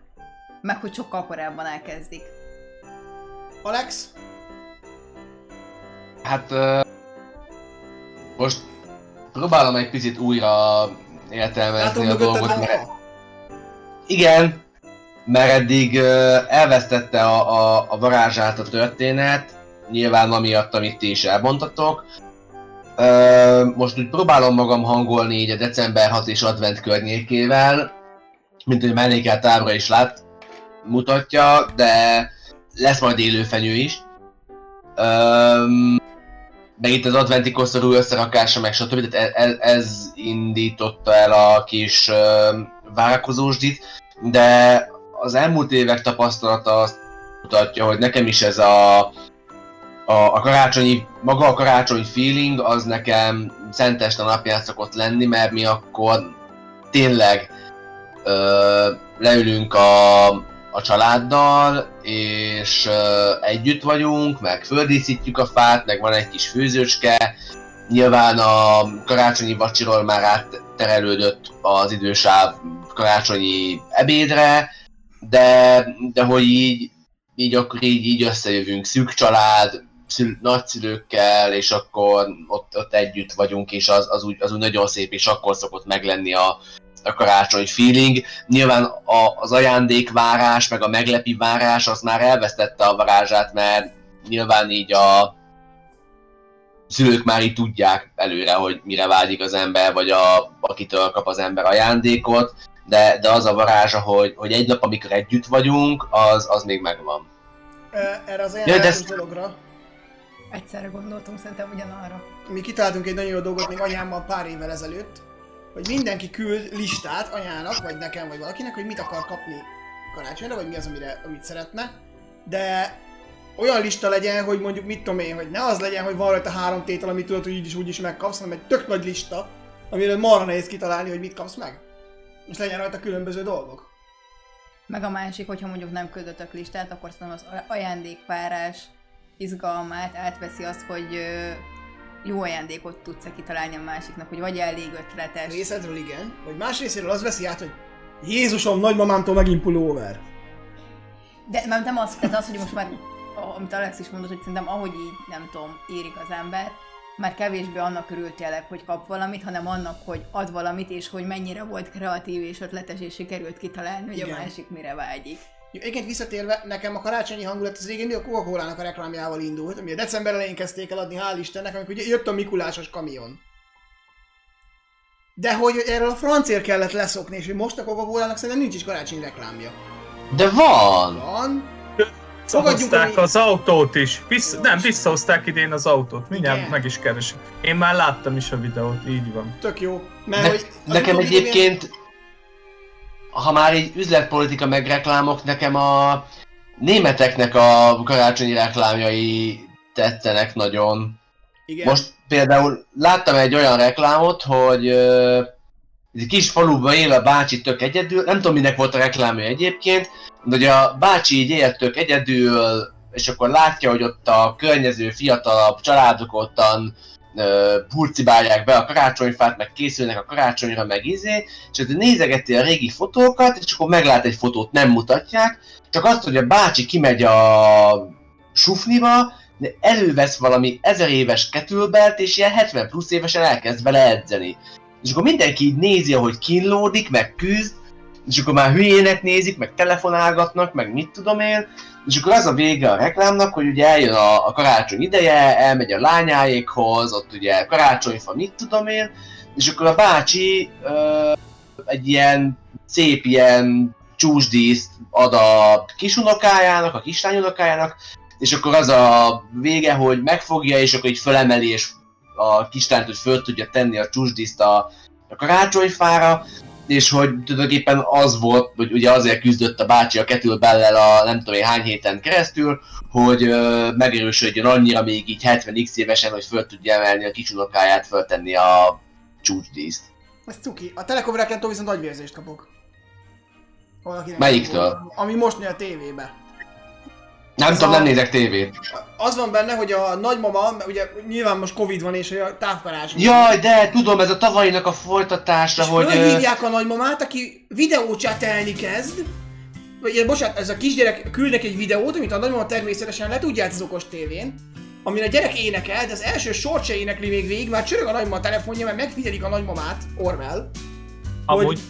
Speaker 5: meg hogy sokkal korábban elkezdik.
Speaker 4: Alex?
Speaker 3: Hát ö, most próbálom egy picit újra értelmezni
Speaker 4: Látom
Speaker 3: a dolgot, mert igen, mert eddig elvesztette a, a, a varázsát a történet, nyilván amiatt, amit ti is elmondtatok. Most úgy próbálom magam hangolni így a december 6 és advent környékével, mint hogy mellékelt tábra is lát, mutatja, de lesz majd élőfenyő is. Öm, meg itt az adventi koszorú összerakása, meg stb. Tehát ez, ez indította el a kis öm, várakozósdit, de az elmúlt évek tapasztalata azt mutatja, hogy nekem is ez a, a, a karácsonyi, maga a karácsony feeling, az nekem szenteste napján szokott lenni, mert mi akkor tényleg ö, leülünk a, a családdal, és ö, együtt vagyunk, meg földíszítjük a fát, meg van egy kis főzőcske. Nyilván a karácsonyi vacsiról már átterelődött az idősáv karácsonyi ebédre, de, de hogy így, így akkor így, így összejövünk, szűk család, szül, nagyszülőkkel, és akkor ott, ott együtt vagyunk, és az, az, úgy, az úgy nagyon szép, és akkor szokott meglenni a, a karácsony feeling. Nyilván a, az ajándékvárás, meg a meglepi várás az már elvesztette a varázsát, mert nyilván így a szülők már így tudják előre, hogy mire vágyik az ember, vagy a, akitől kap az ember ajándékot, de, de az a varázsa, hogy, hogy egy nap, amikor együtt vagyunk, az, az még megvan.
Speaker 4: Erre az
Speaker 3: de
Speaker 4: ajánlatos
Speaker 3: ezt-
Speaker 4: dologra.
Speaker 5: Egyszerre gondoltunk szerintem ugyanarra.
Speaker 4: Mi kitaláltunk egy nagyon jó dolgot még anyámmal pár évvel ezelőtt, hogy mindenki küld listát anyának, vagy nekem, vagy valakinek, hogy mit akar kapni karácsonyra, vagy mi az, amire, amit szeretne. De olyan lista legyen, hogy mondjuk mit tudom én, hogy ne az legyen, hogy van rajta három tétel, amit tudod, hogy így is úgy is megkapsz, hanem egy tök nagy lista, amire marha nehéz kitalálni, hogy mit kapsz meg. És legyen rajta különböző dolgok.
Speaker 5: Meg a másik, hogyha mondjuk nem küldötök listát, akkor szerintem az ajándékvárás izgalmát átveszi azt, hogy jó ajándékot tudsz-e kitalálni a másiknak, hogy vagy elég ötletes.
Speaker 4: Részedről igen, vagy más részéről az veszi át, hogy Jézusom, nagymamámtól megint pulóver.
Speaker 5: De nem, nem az, tehát az, hogy most már, amit Alex is mondott, hogy szerintem ahogy így, nem tudom, érik az ember, már kevésbé annak örül tényleg, hogy kap valamit, hanem annak, hogy ad valamit, és hogy mennyire volt kreatív és ötletes, és sikerült kitalálni, hogy
Speaker 4: Igen.
Speaker 5: a másik mire vágyik.
Speaker 4: Egyébként visszatérve, nekem a karácsonyi hangulat az régen a coca a reklámjával indult, ami a december elején kezdték el adni, hál' Istennek, amikor ugye jött a Mikulásos kamion. De hogy erről a francér kellett leszokni, és hogy most a coca szerintem nincs is karácsonyi reklámja.
Speaker 3: De van!
Speaker 4: Van,
Speaker 2: Visszahozták
Speaker 4: ami-
Speaker 2: az autót is. Vissza, nem, visszahozták idén az autót. Mindjárt
Speaker 4: Igen.
Speaker 2: meg is keresem. Én már láttam is a videót, így van.
Speaker 4: tök jó. Mert
Speaker 3: Ne,
Speaker 4: hogy
Speaker 3: nekem egyébként ha már így üzletpolitika meg reklámok, nekem a németeknek a karácsonyi reklámjai tetszenek nagyon.
Speaker 4: Igen.
Speaker 3: Most például láttam egy olyan reklámot, hogy ö, egy kis faluban él a bácsi tök egyedül, nem tudom minek volt a reklámja egyébként, de hogy a bácsi így él tök egyedül, és akkor látja, hogy ott a környező fiatalabb családok ottan ö, purcibálják be a karácsonyfát, meg készülnek a karácsonyra, meg izé, és akkor nézegeti a régi fotókat, és akkor meglát egy fotót, nem mutatják, csak azt, hogy a bácsi kimegy a sufniba, de elővesz valami ezer éves kettlebelt, és ilyen 70 plusz évesen elkezd vele edzeni. És akkor mindenki így nézi, ahogy kínlódik, meg küzd, és akkor már hülyének nézik, meg telefonálgatnak, meg mit tudom én, és akkor az a vége a reklámnak, hogy ugye eljön a, a karácsony ideje, elmegy a lányáékhoz, ott ugye karácsonyfa, mit tudom én, és akkor a bácsi ö, egy ilyen szép ilyen csúsdíszt ad a kisunokájának, a kislányunokájának, és akkor az a vége, hogy megfogja, és akkor így fölemeli, és a kislányt, hogy föl tudja tenni a csúsdíszt a, a karácsonyfára, és hogy tulajdonképpen az volt, hogy ugye azért küzdött a bácsi a kettlebell a nem tudom én hány héten keresztül, hogy ö, megerősödjön annyira még így 70x évesen, hogy föl tudja emelni a kisunokáját, föltenni a csúcsdíszt.
Speaker 4: Ez cuki. A Telekom reklámtól viszont agyvérzést kapok. Valakinek
Speaker 3: Melyiktől?
Speaker 4: Ami most megy a tévébe.
Speaker 3: Nem tudom,
Speaker 4: a-
Speaker 3: nem nézek tévét.
Speaker 4: Az van benne, hogy a nagymama, ugye nyilván most Covid van és a távparázs.
Speaker 3: Jaj, de tudom, ez a tavalyinak a folytatásra,
Speaker 4: És
Speaker 3: hogy... ö,
Speaker 4: fölhívják a nagymamát, aki videócsátelni kezd, vagy bocsánat, ez a kisgyerek küld egy videót, amit a nagymama természetesen le tudja az okos tévén, amin a gyerek énekel, de az első sort se énekli még végig, már csörög a nagymama telefonja, mert megfigyelik a nagymamát, Orwell,
Speaker 2: Amúgy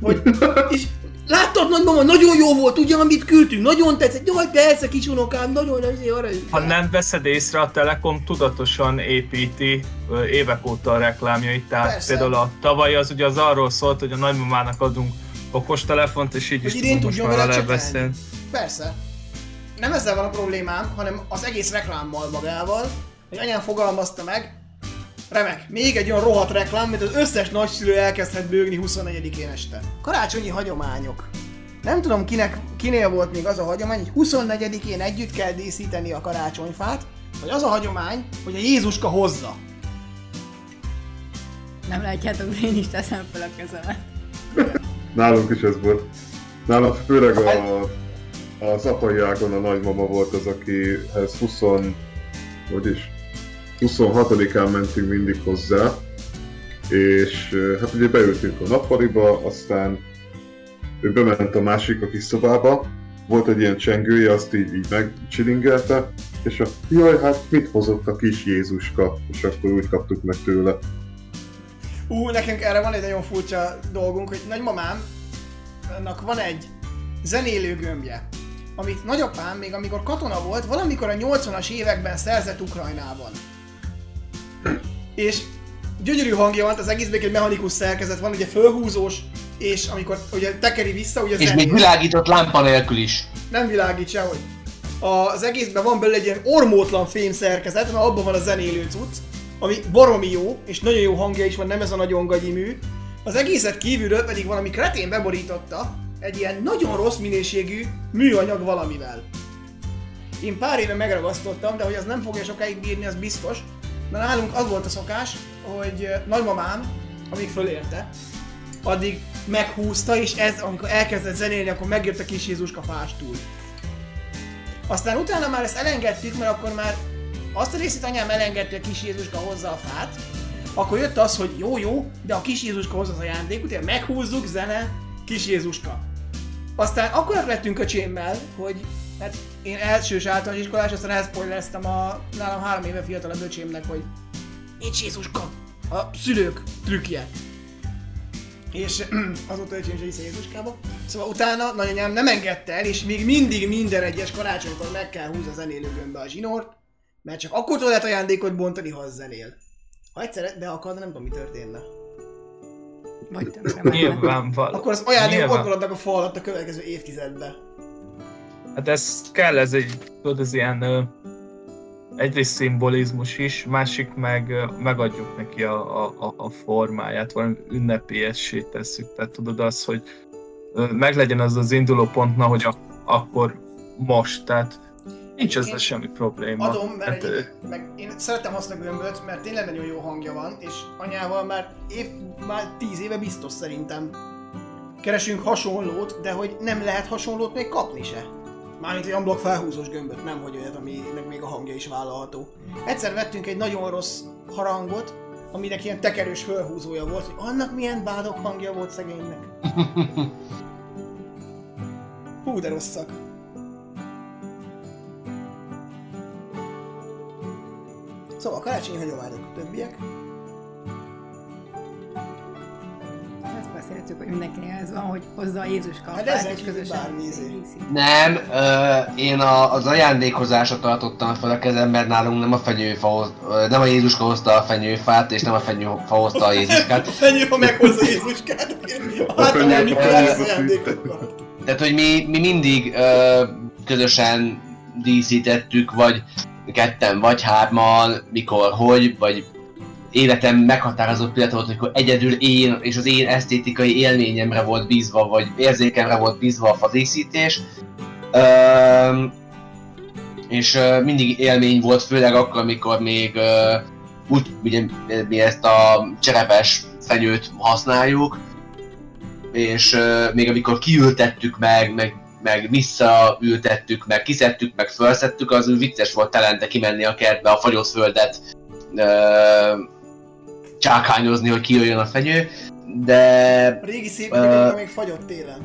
Speaker 4: hogy, és láttad nagymama, nagyon jó volt, ugye, amit küldtünk, nagyon tetszett, jaj, persze, kis unokám, nagyon, azért arra
Speaker 2: Ha nem veszed észre, a Telekom tudatosan építi évek óta a reklámjait. Tehát
Speaker 4: Persze.
Speaker 2: például a tavaly az ugye az arról szólt, hogy a nagymamának adunk okostelefont, és így
Speaker 4: Hogy
Speaker 2: is tudunk most már
Speaker 4: vele
Speaker 2: beszélni.
Speaker 4: Persze. Nem ezzel van a problémám, hanem az egész reklámmal magával, hogy anyám fogalmazta meg, remek, még egy olyan rohadt reklám, mint az összes nagyszülő elkezdhet bőgni 24-én este. Karácsonyi hagyományok. Nem tudom kinek, kinél volt még az a hagyomány, hogy 24-én együtt kell díszíteni a karácsonyfát, vagy az a hagyomány, hogy a Jézuska hozza.
Speaker 5: Nem látjátok, de én is teszem fel a kezemet.
Speaker 1: Nálunk is ez volt. Nálam főleg a, az apai ágon a nagymama volt az, akihez 20, hogy is, 26-án mentünk mindig hozzá, és hát ugye beültünk a nappaliba, aztán ő bement a másik a kis szobába, volt egy ilyen csengője, azt így, így megcsilingelte, és a jaj, hát mit hozott a kis Jézuska, és akkor úgy kaptuk meg tőle.
Speaker 4: Ú, nekünk erre van egy nagyon furcsa dolgunk, hogy nagymamám, annak van egy zenélő gömbje, amit nagyapám még amikor katona volt, valamikor a 80-as években szerzett Ukrajnában. És gyönyörű hangja van, az egészben egy mechanikus szerkezet van, ugye fölhúzós, és amikor ugye tekeri vissza, ugye
Speaker 3: És még világított lámpa nélkül is.
Speaker 4: nem világít sehogy. Az egészben van belőle egy ilyen ormótlan fém szerkezet, mert abban van a zenélő cucc, ami baromi jó, és nagyon jó hangja is van, nem ez a nagyon gagyi mű. Az egészet kívülről pedig valami kretén beborította egy ilyen nagyon rossz minőségű műanyag valamivel. Én pár éve megragasztottam, de hogy az nem fogja sokáig bírni, az biztos. De nálunk az volt a szokás, hogy nagymamám, amíg fölérte, addig meghúzta, és ez, amikor elkezdett zenélni, akkor megjött a kis Jézuska fástul. Aztán utána már ezt elengedtük, mert akkor már azt a részét anyám elengedte a kis Jézuska hozzá a fát, akkor jött az, hogy jó, jó, de a kis Jézuska hozza az ajándékot, ugye meghúzzuk, zene, kis Jézuska. Aztán akkor lettünk öcsémmel, hogy hát én elsős általános iskolás, aztán elszpoilereztem a nálam három éve fiatalabb öcsémnek, hogy nincs Jézuska, a szülők trükkje. És azóta öcsém is hisz a Jézuskába. Szóval utána nagyanyám nem engedte el, és még mindig minden egyes karácsonykor meg kell húzni a zenélőgömbbe a zsinort, mert csak akkor tudod ajándékot bontani, ha az zenél. Ha egyszer be akarna, nem tudom, mi történne.
Speaker 5: Mennek.
Speaker 2: Nyilvánvaló.
Speaker 4: Akkor az ajándékok ott maradnak a fal alatt a következő évtizedben.
Speaker 2: Hát ez kell, ez egy, tudod, ez ilyen egyrészt szimbolizmus is, másik meg megadjuk neki a, a, a, a formáját, valami ünnepélyessé tesszük. Tehát tudod az, hogy meglegyen az az induló pont, na, hogy ak- akkor most, tehát nincs ezzel semmi probléma.
Speaker 4: Adom, mert
Speaker 2: Hát,
Speaker 4: egyébként, meg én szeretem azt a gömböt, mert tényleg nagyon jó hangja van, és anyával már, év, már tíz éve biztos szerintem. Keresünk hasonlót, de hogy nem lehet hasonlót még kapni se. Mármint egy unblock felhúzós gömböt, nem hogy olyat, aminek még a hangja is vállalható. Egyszer vettünk egy nagyon rossz harangot, aminek ilyen tekerős felhúzója volt, hogy annak milyen bádok hangja volt szegénynek. Hú, de rosszak. Szóval karácsonyi hagyományok a többiek.
Speaker 5: Beszéltük, hogy mindenkinél ez van, hogy hozza a Jézus
Speaker 4: Hát
Speaker 5: kapát,
Speaker 4: ezen
Speaker 5: és közösen
Speaker 4: izé.
Speaker 5: díszít.
Speaker 3: Nem, ö, én a, az ajándékozásra tartottam fel a kezem, mert nálunk nem a fenyőfa nem a Jézuska hozta a fenyőfát, és nem a fenyőfa hozta a Jézuskát.
Speaker 4: Ennyi, ha meghozza Jézuskát, a lesz
Speaker 3: ez a
Speaker 4: ajándékokkal.
Speaker 3: Tehát, hogy mi, mi mindig ö, közösen díszítettük, vagy ketten, vagy hárman, mikor, hogy, vagy életem meghatározó pillanat volt, amikor egyedül én és az én esztétikai élményemre volt bízva, vagy érzékemre volt bízva a fadíszítés. Ö, és ö, mindig élmény volt, főleg akkor, amikor még ö, úgy, ugye mi ezt a cserepes fenyőt használjuk, és uh, még amikor kiültettük meg, meg, meg visszaültettük, meg kiszedtük, meg felszettük, az úgy vicces volt telente kimenni a kertbe, a fagyott földet uh, csákányozni, hogy kijöjjön a fenyő, de
Speaker 4: A régi szép uh, még fagyott télen.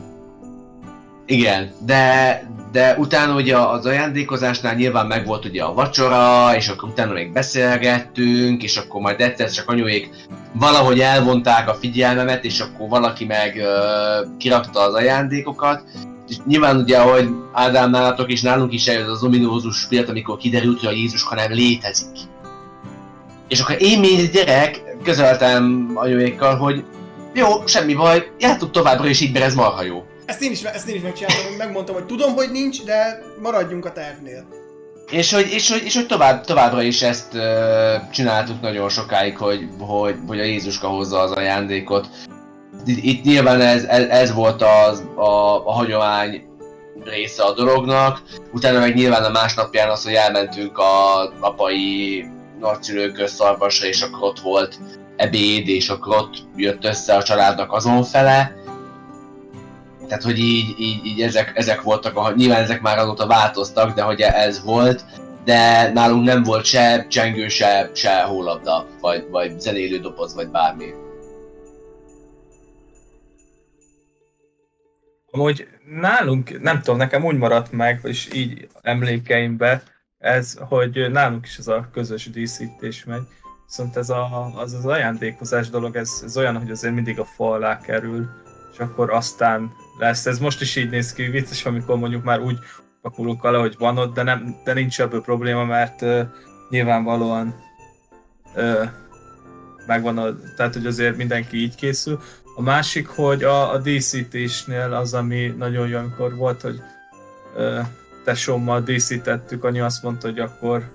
Speaker 3: igen, de, de utána ugye az ajándékozásnál nyilván megvolt ugye a vacsora, és akkor utána még beszélgettünk, és akkor majd egyszer csak anyuék valahogy elvonták a figyelmemet, és akkor valaki meg uh, kirakta az ajándékokat. És nyilván ugye, ahogy Ádám nálatok is, nálunk is eljött az ominózus pillanat, amikor kiderült, hogy a Jézuska nem létezik. És akkor én, mint gyerek, közöltem anyuékkal, hogy jó, semmi baj, jártuk továbbra is így, mert ez marha jó.
Speaker 4: Ezt én is, ezt én is megcsináltam, megmondtam, hogy tudom, hogy nincs, de maradjunk a tervnél.
Speaker 3: És hogy, és hogy, és hogy tovább, továbbra is ezt uh, csináltuk nagyon sokáig, hogy, hogy, hogy a Jézuska hozza az ajándékot. Itt, itt nyilván ez, ez, ez volt az, a, a hagyomány része a dolognak. Utána meg nyilván a másnapján az, hogy elmentünk a apai nagyszülőköz szarvasra, és akkor ott volt ebéd, és akkor ott jött össze a családnak azon fele. Tehát, hogy így, így, így ezek, ezek voltak, a, nyilván ezek már azóta változtak, de hogy ez volt, de nálunk nem volt se csengő, se, se hólabda, vagy, vagy zenélő doboz, vagy bármi.
Speaker 2: Amúgy nálunk, nem tudom, nekem úgy maradt meg, és így emlékeimbe, ez, hogy nálunk is ez a közös díszítés megy. Viszont ez a, az, az ajándékozás dolog, ez, ez olyan, hogy azért mindig a fa alá kerül, és akkor aztán lesz. Ez most is így néz ki, vicces, amikor mondjuk már úgy pakolunk vele, hogy van ott, de, nem, de nincs ebből probléma, mert uh, nyilvánvalóan uh, megvan, a, tehát hogy azért mindenki így készül. A másik, hogy a, a díszítésnél az, ami nagyon jó, amikor volt, hogy ö, tesómmal díszítettük, anyu azt mondta, hogy akkor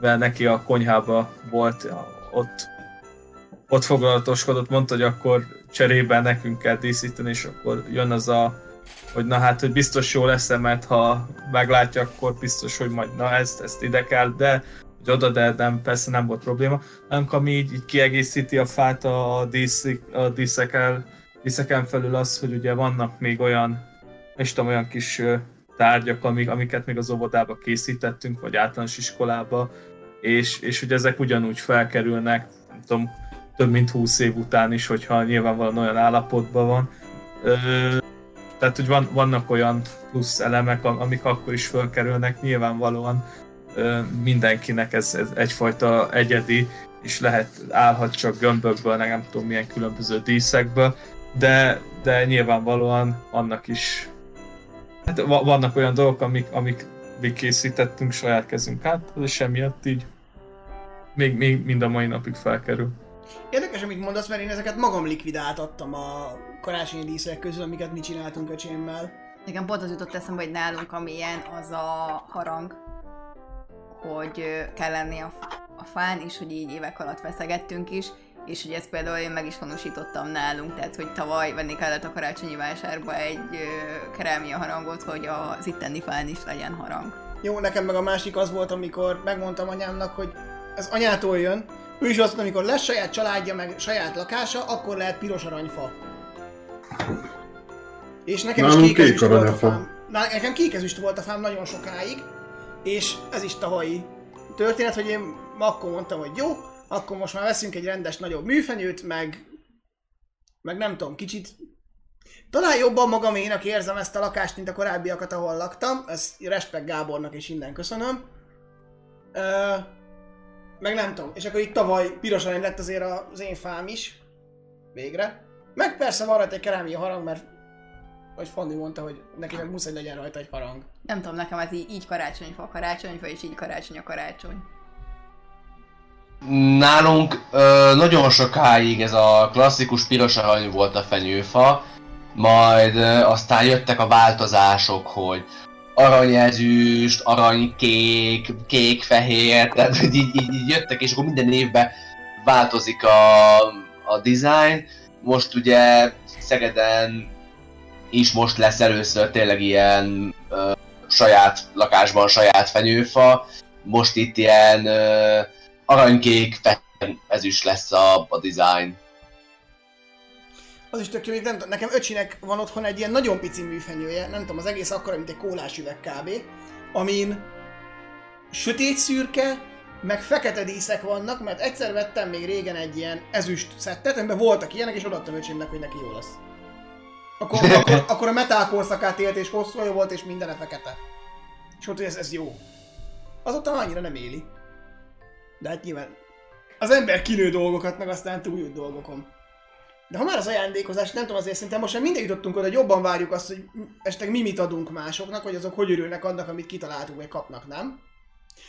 Speaker 2: mert neki a konyhába volt, ott, ott foglalatoskodott, mondta, hogy akkor cserébe nekünk kell díszíteni, és akkor jön az a, hogy na hát, hogy biztos jó lesz mert ha meglátja, akkor biztos, hogy majd na ezt, ezt ide kell, de hogy oda, de nem, persze nem volt probléma. Nem, ami így, így kiegészíti a fát a, díszik, a díszekkel, díszeken felül az, hogy ugye vannak még olyan, és tudom, olyan kis tárgyak, amik, amiket még az óvodába készítettünk, vagy általános iskolába, és, és hogy ezek ugyanúgy felkerülnek, nem tudom, több mint 20 év után is, hogyha nyilvánvalóan olyan állapotban van. Ö, tehát, hogy van, vannak olyan plusz elemek, am- amik akkor is felkerülnek, nyilvánvalóan ö, mindenkinek ez, ez egyfajta egyedi, és lehet, állhat csak gömbökből, nem tudom milyen különböző díszekből, de, de nyilvánvalóan annak is hát va- vannak olyan dolgok, amik, amik mi készítettünk saját kezünk át, és emiatt így még, még mind a mai napig felkerül.
Speaker 4: Érdekes, amit mondasz, mert én ezeket magam likvidáltattam a karácsonyi díszek közül, amiket mi csináltunk öcsémmel.
Speaker 5: Nekem pont az jutott eszembe, hogy nálunk amilyen az a harang, hogy kell lenni a, a fán, és hogy így évek alatt feszegettünk is, és hogy ezt például én meg is honosítottam nálunk, tehát hogy tavaly venni kellett a karácsonyi vásárba egy ö, kerámia harangot, hogy az itteni fán is legyen harang.
Speaker 4: Jó, nekem meg a másik az volt, amikor megmondtam anyámnak, hogy ez anyától jön. Ő is azt mondta, amikor lesz saját családja, meg saját lakása, akkor lehet piros aranyfa. És nekem
Speaker 1: Nálunk
Speaker 4: is kék
Speaker 1: kék
Speaker 4: ezüst volt a fám. Na, nekem kék ezüst volt a fám nagyon sokáig, és ez is tavalyi történet, hogy én akkor mondtam, hogy jó, akkor most már veszünk egy rendes nagyobb műfenyőt, meg, meg nem tudom, kicsit talán jobban magaménak érzem ezt a lakást, mint a korábbiakat, ahol laktam. Ezt respekt Gábornak és innen köszönöm. Ö, meg nem tudom. És akkor itt tavaly piros arany lett azért az én fám is. Végre. Meg persze van rajta egy kerámia harang, mert vagy Fanni mondta, hogy neki meg muszáj legyen rajta egy harang.
Speaker 5: Nem tudom, nekem ez így, így karácsonyfa a karácsonyfa, és így karácsony a karácsony.
Speaker 3: Nálunk ö, nagyon sokáig ez a klasszikus piros arany volt a fenyőfa, majd ö, aztán jöttek a változások, hogy aranyezüst, aranykék, kék-fehér, tehát így, így, így jöttek, és akkor minden évben változik a, a design. Most ugye Szegeden is most lesz először tényleg ilyen ö, saját lakásban saját fenyőfa, most itt ilyen ö, aranykék, fehér ezüst lesz a, a design.
Speaker 4: Az is tök jó, még nem tudom, nekem öcsinek van otthon egy ilyen nagyon pici műfenyője, nem tudom, az egész akkora, mint egy kólás üveg kb. Amin sötét szürke, meg fekete díszek vannak, mert egyszer vettem még régen egy ilyen ezüst szettet, amiben voltak ilyenek, és odaadtam öcsémnek, hogy neki jó lesz. Akkor, akkor, akkor a metal korszakát élt, és hosszú volt, és mindene fekete. És mondta, hogy ez, ez jó. Azóta annyira nem éli. De hát nyilván az ember kinő dolgokat, meg aztán túljut dolgokon. De ha már az ajándékozás, nem tudom, azért szerintem most már minden jutottunk oda, hogy jobban várjuk azt, hogy esetleg mi mit adunk másoknak, vagy azok hogy örülnek annak, amit kitaláltunk, vagy kapnak, nem?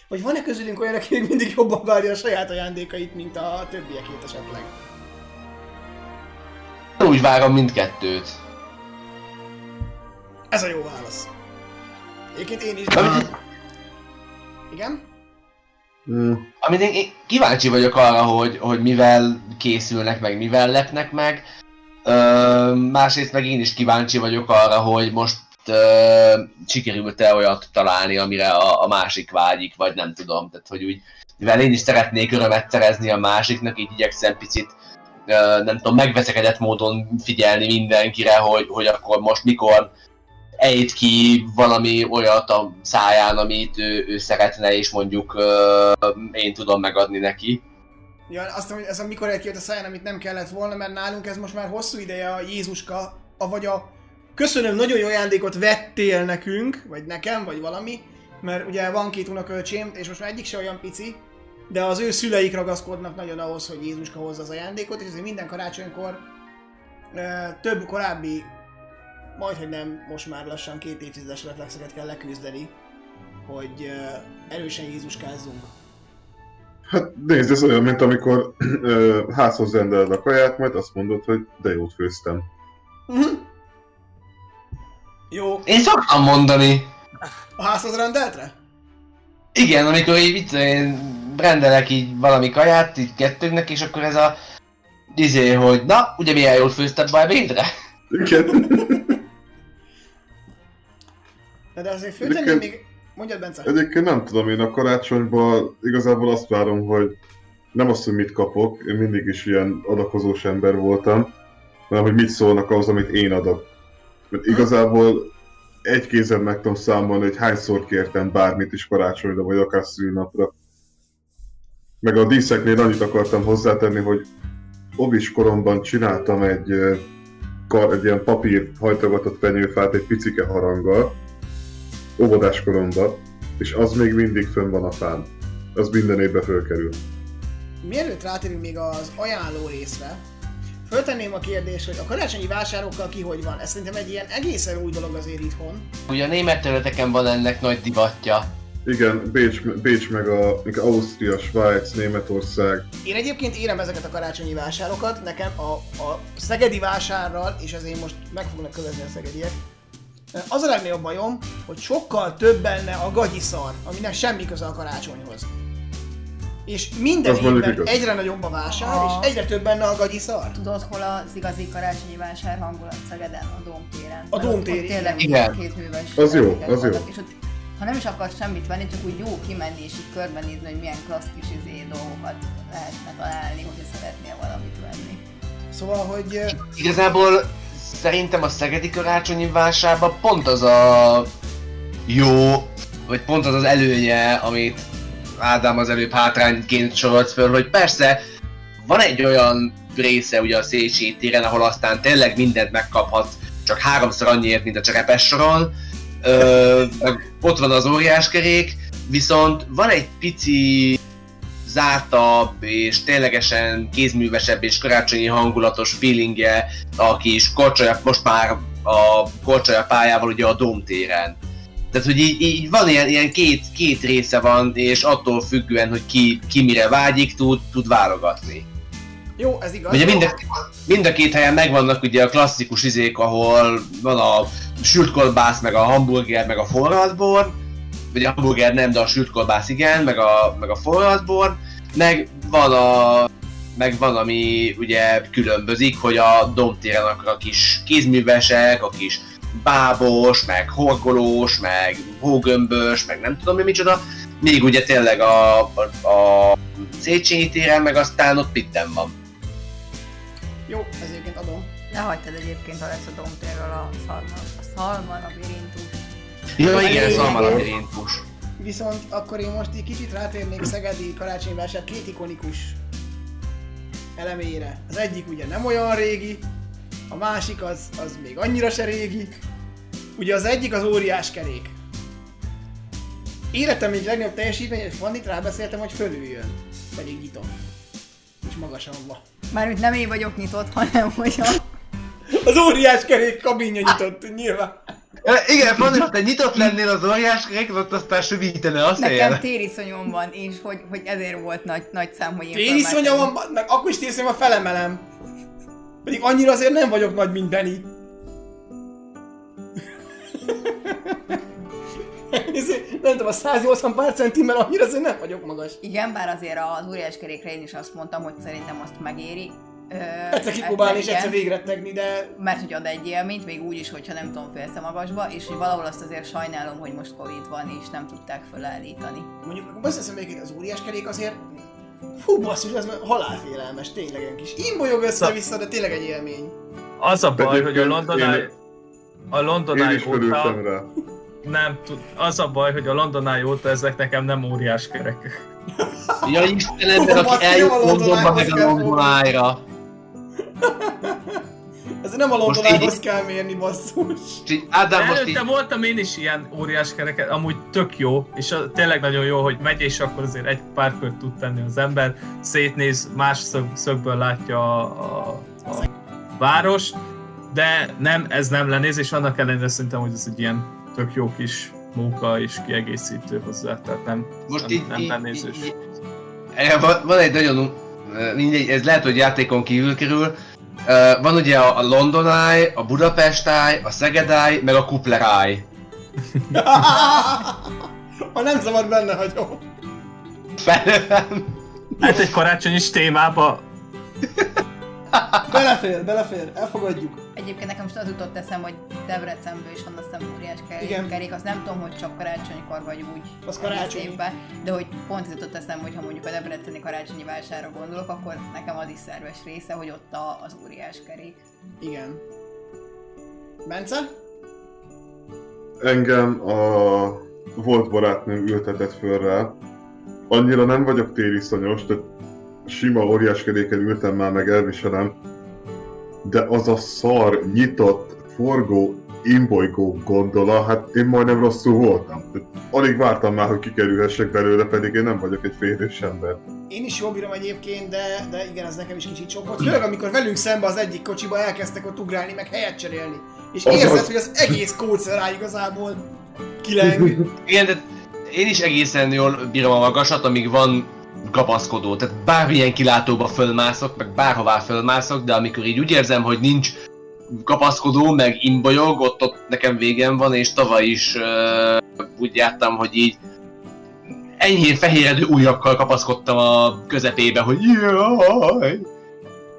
Speaker 4: Vagy van-e közülünk olyan, aki még mindig jobban várja a saját ajándékait, mint a többiekét esetleg?
Speaker 3: Úgy várom mindkettőt.
Speaker 4: Ez a jó válasz. Egyébként én is. Igen?
Speaker 1: Mm.
Speaker 3: amit én, én kíváncsi vagyok arra, hogy, hogy mivel készülnek meg, mivel lepnek meg. Ö, másrészt meg én is kíváncsi vagyok arra, hogy most ö, sikerült-e olyat találni, amire a, a másik vágyik, vagy nem tudom. Tehát, hogy úgy, mivel én is szeretnék örömet szerezni a másiknak, így igyekszem picit ö, nem tudom, megveszekedett módon figyelni mindenkire, hogy, hogy akkor most mikor ejt ki valami olyat a száján, amit ő, ő szeretne, és mondjuk ö, én tudom megadni neki.
Speaker 4: Ja, azt mondom, hogy ez amikor kijött a száján, amit nem kellett volna, mert nálunk ez most már hosszú ideje a Jézuska, a vagy a köszönöm, nagyon jó ajándékot vettél nekünk, vagy nekem, vagy valami, mert ugye van két unokölcsém, és most már egyik se olyan pici, de az ő szüleik ragaszkodnak nagyon ahhoz, hogy Jézuska hozza az ajándékot, és ezért minden karácsonykor e, több korábbi, majd hogy nem, most már lassan két évtizedes reflexeket kell leküzdeni, hogy erősen Jézuskázzunk.
Speaker 1: Hát nézd, ez olyan, mint amikor ö, házhoz rendeled a kaját, majd azt mondod, hogy de jót főztem.
Speaker 4: Mhm. Jó,
Speaker 3: Én szoktam mondani.
Speaker 4: a házhoz rendeltre?
Speaker 3: Igen, amikor így mit én rendelek így valami kaját, így kettőnknek, és akkor ez a izé, hogy na, ugye milyen jól főzted be ebédre?
Speaker 1: Igen.
Speaker 4: De, de azért főtenni még... Mondjad, Bence.
Speaker 1: Egyébként nem tudom, én a karácsonyban igazából azt várom, hogy nem azt, hogy mit kapok, én mindig is ilyen adakozós ember voltam, hanem hogy mit szólnak ahhoz, amit én adok. Mert igazából egy kézen meg tudom számolni, hogy hányszor kértem bármit is karácsonyra, vagy akár szülnapra. Meg a díszeknél annyit akartam hozzátenni, hogy obis koromban csináltam egy, kar, egy ilyen papír hajtogatott fenyőfát egy picike haranggal, óvodás koromban, és az még mindig fönn van a fán. Az minden évben fölkerül.
Speaker 4: Mielőtt rátérünk még az ajánló részre, föltenném a kérdést, hogy a karácsonyi vásárokkal ki hogy van? Ez szerintem egy ilyen egészen új dolog azért itthon.
Speaker 3: Ugye a német területeken van ennek nagy divatja.
Speaker 1: Igen, Bécs, Bécs meg a, meg Ausztria, Svájc, Németország.
Speaker 4: Én egyébként érem ezeket a karácsonyi vásárokat, nekem a, a szegedi vásárral, és ezért most meg fognak kövezni a szegediek, az a legnagyobb bajom, hogy sokkal több benne a gagyiszar, aminek semmi köze a karácsonyhoz. És minden
Speaker 1: Az
Speaker 4: évben egyre nagyobb a vásár,
Speaker 5: Ah.
Speaker 4: és egyre több benne a gagyi szar.
Speaker 5: Tudod, hol az igazi karácsonyi vásár hangulat Szegeden? A Dómtéren.
Speaker 4: A
Speaker 5: Mert ott-
Speaker 4: Dómtér,
Speaker 5: ott tényleg
Speaker 3: igen.
Speaker 5: kétműves
Speaker 1: Az jó, az jó.
Speaker 5: És ott, ha nem is akarsz semmit venni, csak úgy jó kimenni és így körbenézni, hogy milyen klassz kis izé dolgokat lehetne találni, hogyha szeretnél valamit venni.
Speaker 4: Szóval, hogy
Speaker 3: Igazából szerintem a szegedi karácsonyi vásárban pont az a jó, vagy pont az az előnye, amit Ádám az előbb hátrányként sorolt föl, hogy persze van egy olyan része ugye a Széchenyi téren, ahol aztán tényleg mindent megkaphatsz, csak háromszor annyiért, mint a cserepes soron. Ö, ott van az óriáskerék, viszont van egy pici zártabb és ténylegesen kézművesebb és karácsonyi hangulatos feelingje a kis korcsolya, most már a korcsolya pályával ugye a Domtéren. Tehát, hogy így, így van ilyen, ilyen két, két része van, és attól függően, hogy ki, ki mire vágyik, tud, tud válogatni.
Speaker 4: jó, ez igaz.
Speaker 3: Ugye mind a, mind a két helyen megvannak ugye a klasszikus izék, ahol van a sült kolbász, meg a hamburger, meg a forradbor, vagy a hamburger nem, de a sült kolbász igen, meg a, meg a forradbor, meg van a meg van, ami ugye különbözik, hogy a domtéren akkor a kis kézművesek, a kis bábos, meg horgolós, meg hógömbös, meg nem tudom mi micsoda, még ugye tényleg a, a, a Széchenyi téren, meg aztán ott pitten van.
Speaker 4: Jó, ez egyébként adom.
Speaker 5: Lehagytad egyébként, ha lesz a Dómtérről a szalma, a szalma labirintus.
Speaker 3: Ja,
Speaker 4: A
Speaker 3: igen,
Speaker 4: lényeg-
Speaker 3: szalmalabirintus.
Speaker 4: Viszont akkor én most egy kicsit rátérnék Szegedi karácsonyvásár két ikonikus elemére. Az egyik ugye nem olyan régi, a másik az, az még annyira se régi. Ugye az egyik az óriás kerék. Életem egyik legnagyobb teljesítmény, és Fannit rábeszéltem, hogy fölüljön. Pedig nyitom. És magasan van.
Speaker 5: Mármint nem én vagyok nyitott, hanem hogy a...
Speaker 4: Az óriás kerék kabinja nyitott, nyilván.
Speaker 3: Igen, ha te nyitott lennél az óriás kerék, ott aztán sövítene a szél.
Speaker 5: Nekem tériszonyom van, és hogy, hogy ezért volt nagy, nagy szám, hogy én
Speaker 4: Tériszonya
Speaker 5: fölmentem.
Speaker 4: van, meg akkor is tériszonyom, a felemelem. Pedig annyira azért nem vagyok nagy, mint Benny. Ezért, nem tudom, a 180 pár centimmel annyira azért nem vagyok magas.
Speaker 5: Igen, bár azért az óriás kerékre én is azt mondtam, hogy szerintem azt megéri. Ö,
Speaker 4: Egyszer kipróbálni és
Speaker 5: igen.
Speaker 4: egyszer végrettegni, de
Speaker 5: mert hogy ad egy élményt, még úgy is, hogyha nem tudom, félsze magasba, és hogy valahol azt azért sajnálom, hogy most Covid van, és nem tudták fölállítani.
Speaker 4: mondjuk akkor beszélszem még az óriás kerék azért Fú, basszus, ez halálfélelmes, tényleg egy kis imbolyog össze-vissza, de tényleg egy élmény.
Speaker 2: Az a baj, hogy a London Eye, a London Eye óta
Speaker 1: rá.
Speaker 2: nem tud, az a baj, hogy a London Eye óta ezek nekem nem óriás kerek.
Speaker 3: Ja Istenem, aki eljut
Speaker 4: a
Speaker 3: Londonba, meg a London. Eye-ra.
Speaker 4: Ez nem a
Speaker 3: Most
Speaker 4: London
Speaker 3: így-
Speaker 4: kell mérni, basszus.
Speaker 3: Így Ádám most így...
Speaker 2: Előtte voltam én is ilyen óriás kereket, amúgy tök jó, és a, tényleg nagyon jó, hogy megy, és akkor azért egy pár kört tud tenni az ember, szétnéz, más szög, szögből látja a, a, a város, de nem, ez nem lenéz, és annak ellenére szerintem, hogy ez egy ilyen tök jó kis munka és kiegészítő hozzá, tehát nem,
Speaker 3: Most
Speaker 2: nem,
Speaker 3: így,
Speaker 2: nem
Speaker 3: így,
Speaker 2: lenézős.
Speaker 3: így, így, Eh, van, van egy nagyon, mindegy, ez lehet, hogy játékon kívül kerül. Uh, van ugye a, a London Eye, a Budapest Eye, a Szeged Eye, meg a Kupler Eye.
Speaker 4: ha nem szabad benne hagyom.
Speaker 3: Felem.
Speaker 2: Hát egy karácsonyis témába
Speaker 4: Belefér, belefér, elfogadjuk.
Speaker 5: Egyébként nekem most az jutott eszem, hogy Debrecenből is van azt hiszem óriás
Speaker 4: Igen.
Speaker 5: kerék, kerék, azt nem tudom, hogy csak karácsonykor vagy úgy
Speaker 4: Az
Speaker 5: egész
Speaker 4: karácsonyi.
Speaker 5: évben, de hogy pont ez jutott eszem, hogy ha mondjuk a debreceni karácsonyi vásárra gondolok, akkor nekem az is szerves része, hogy ott a, az óriás kerék.
Speaker 4: Igen. Bence?
Speaker 1: Engem a volt barátnőm ültetett föl rá. Annyira nem vagyok tériszonyos, tehát sima óriáskeréken ültem már, meg elviselem. De az a szar, nyitott, forgó, imbolygó gondola, hát én majdnem rosszul voltam. Alig vártam már, hogy kikerülhessek belőle, pedig én nem vagyok egy férős ember.
Speaker 4: Én is jól bírom egyébként, de, de igen, ez nekem is kicsit sok volt. Főleg amikor velünk szembe az egyik kocsiba elkezdtek ott ugrálni, meg helyet cserélni. És
Speaker 1: Az
Speaker 4: érzed,
Speaker 1: az.
Speaker 4: hogy az egész kódszer rá igazából kileng.
Speaker 3: Igen, de én is egészen jól bírom a magasat, amíg van kapaszkodó. Tehát bármilyen kilátóba fölmászok, meg bárhová fölmászok, de amikor így úgy érzem, hogy nincs kapaszkodó, meg imbolyog, ott, ott nekem végem van, és tavaly is uh, úgy jártam, hogy így enyhén fehéredő ujjakkal kapaszkodtam a közepébe, hogy jaj.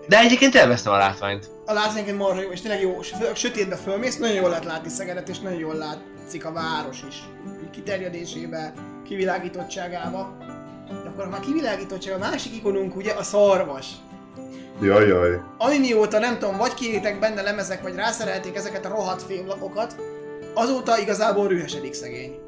Speaker 3: De egyébként elvesztem a látványt.
Speaker 4: A látványként marha jó, és tényleg jó, sötétbe fölmész, nagyon jól lehet látni Szegedet, és nagyon jól látszik a város is. Kiterjedésébe, kivilágítottságába. Akkor már kivilágítottság, a másik ikonunk ugye a szarvas.
Speaker 1: Jaj, jaj.
Speaker 4: Ami mióta nem tudom, vagy kiétek benne lemezek, vagy rászerelték ezeket a rohadt fémlapokat, azóta igazából rühesedik szegény.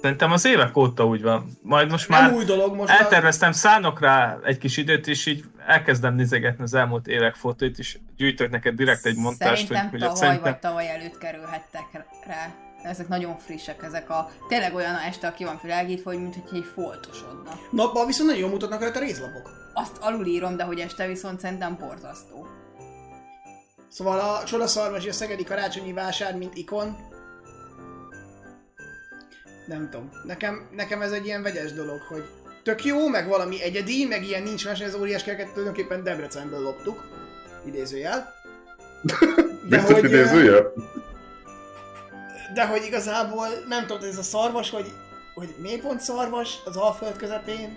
Speaker 2: Szerintem az évek óta úgy van. Majd most
Speaker 4: Nem
Speaker 2: már
Speaker 4: új dolog most.
Speaker 2: elterveztem, szánok rá egy kis időt, és így elkezdem nézegetni az elmúlt évek fotóit, és gyűjtök neked direkt egy montást, hogy,
Speaker 5: Szerintem
Speaker 2: hogy
Speaker 5: tavaly
Speaker 2: szerintem...
Speaker 5: vagy tavaly előtt kerülhettek rá. Ezek nagyon frissek, ezek a... Tényleg olyan este, ki van világítva, hogy mintha egy foltosodna.
Speaker 4: Nappal viszont nagyon jól mutatnak rajta a részlapok.
Speaker 5: Azt alulírom, de hogy este viszont szerintem borzasztó.
Speaker 4: Szóval a csodaszarvas és a szegedi karácsonyi vásár, mint ikon. Nem tudom. Nekem, nekem ez egy ilyen vegyes dolog, hogy tök jó, meg valami egyedi, meg ilyen nincs más, az óriás kereket tulajdonképpen Debrecenből loptuk. Idézőjel. De
Speaker 1: Biztos
Speaker 4: hogy,
Speaker 1: idézője?
Speaker 4: De hogy igazából nem tudom, ez a szarvas, hogy, hogy mélypont szarvas az Alföld közepén.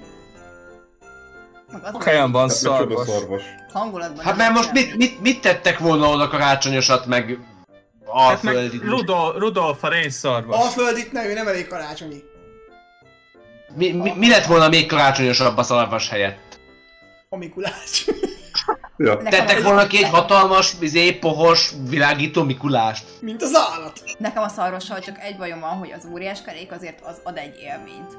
Speaker 2: Sok helyen van
Speaker 1: Hát
Speaker 2: szarvas.
Speaker 1: szarvas.
Speaker 5: hangulatban
Speaker 3: Hát mert most mit, mit, mit tettek volna oda karácsonyosat, meg
Speaker 2: Hát
Speaker 3: alföldi?
Speaker 2: Rudolf, Rudolf a rénszarvas.
Speaker 4: Alföld itt ne, ő nem elég karácsonyi.
Speaker 3: Mi, mi, mi lett volna még karácsonyosabb a szarvas helyett?
Speaker 4: A Mikulás.
Speaker 1: Ja.
Speaker 3: Tettek volna ki egy hatalmas, izé, pohos, világító Mikulást.
Speaker 4: Mint az állat.
Speaker 5: Nekem a szarvassal csak egy bajom van, hogy az óriás kerék azért az ad egy élményt.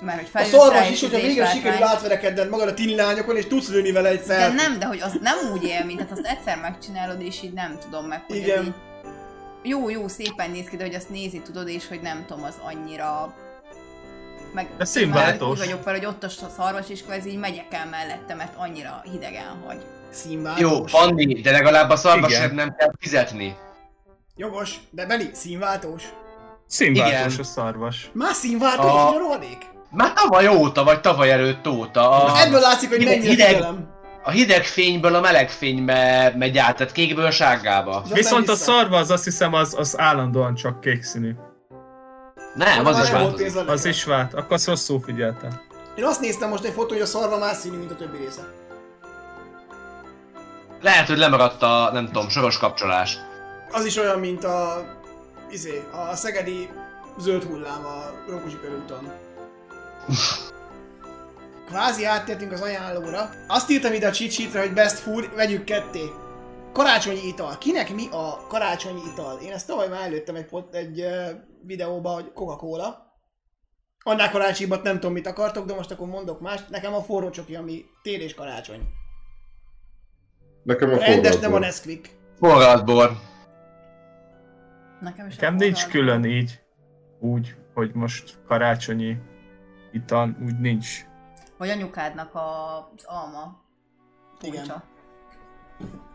Speaker 5: Mert hogy
Speaker 4: A
Speaker 5: felülsz rá,
Speaker 4: szarvas is, hogyha
Speaker 5: izé
Speaker 4: végre
Speaker 5: látvány-
Speaker 4: sikerül átverekedned magad a tillányokon, és tudsz lőni vele egy
Speaker 5: De nem, de hogy az nem úgy élmény, tehát azt egyszer megcsinálod, és így nem tudom meg, hogy
Speaker 4: Igen.
Speaker 5: így... Jó, jó, szépen néz ki, de hogy azt nézi, tudod, és hogy nem tudom, az annyira... Meg
Speaker 2: De színváltós.
Speaker 5: Úgy vagyok fel, hogy ott a szarvas, és akkor ez így megyek el mellette, mert annyira hidegen hagy.
Speaker 4: Színváltós.
Speaker 3: Jó, Pandi, de legalább a szarvasért nem kell fizetni.
Speaker 4: Jogos, de Beni, színváltós.
Speaker 2: Színváltós
Speaker 3: Igen.
Speaker 2: a szarvas.
Speaker 4: Már színváltós
Speaker 3: A-
Speaker 4: rohadék?
Speaker 3: Már tavaly óta, vagy tavaly előtt óta. A,
Speaker 4: Ebből látszik, hogy mennyire
Speaker 3: hideg-
Speaker 4: figyelem.
Speaker 3: a hideg fényből a meleg fénybe megy át, tehát kékből sárgába.
Speaker 2: Viszont a szarva az azt hiszem az, az állandóan csak kék színű.
Speaker 3: Nem, az
Speaker 4: Már
Speaker 3: is változik.
Speaker 2: Az is vált, akkor azt rosszul figyeltem.
Speaker 4: Én azt néztem most egy fotó, hogy a szarva más színű, mint a többi része.
Speaker 3: Lehet, hogy lemaradt a, nem tudom, soros kapcsolás.
Speaker 4: Az is olyan, mint a... Izé, a szegedi zöld hullám a Rókusi körúton. Kvázi áttértünk az ajánlóra. Azt írtam ide a cheat sheetre, hogy best food, vegyük ketté. Karácsonyi ital. Kinek mi a karácsonyi ital? Én ezt tavaly már előttem egy, pot, egy uh, videóba, hogy Coca-Cola. Annál karácsonyibbat nem tudom mit akartok, de most akkor mondok mást. Nekem a forró csoki, ami tél és karácsony.
Speaker 1: Nekem a
Speaker 4: Rendes, nem a. Nesquik.
Speaker 3: Forradbor.
Speaker 5: Nekem is
Speaker 2: Nekem nincs külön így, úgy, hogy most karácsonyi ital, úgy nincs.
Speaker 5: Vagy anyukádnak a- az alma.
Speaker 4: Igen.
Speaker 5: Kulcsa.
Speaker 3: Tehát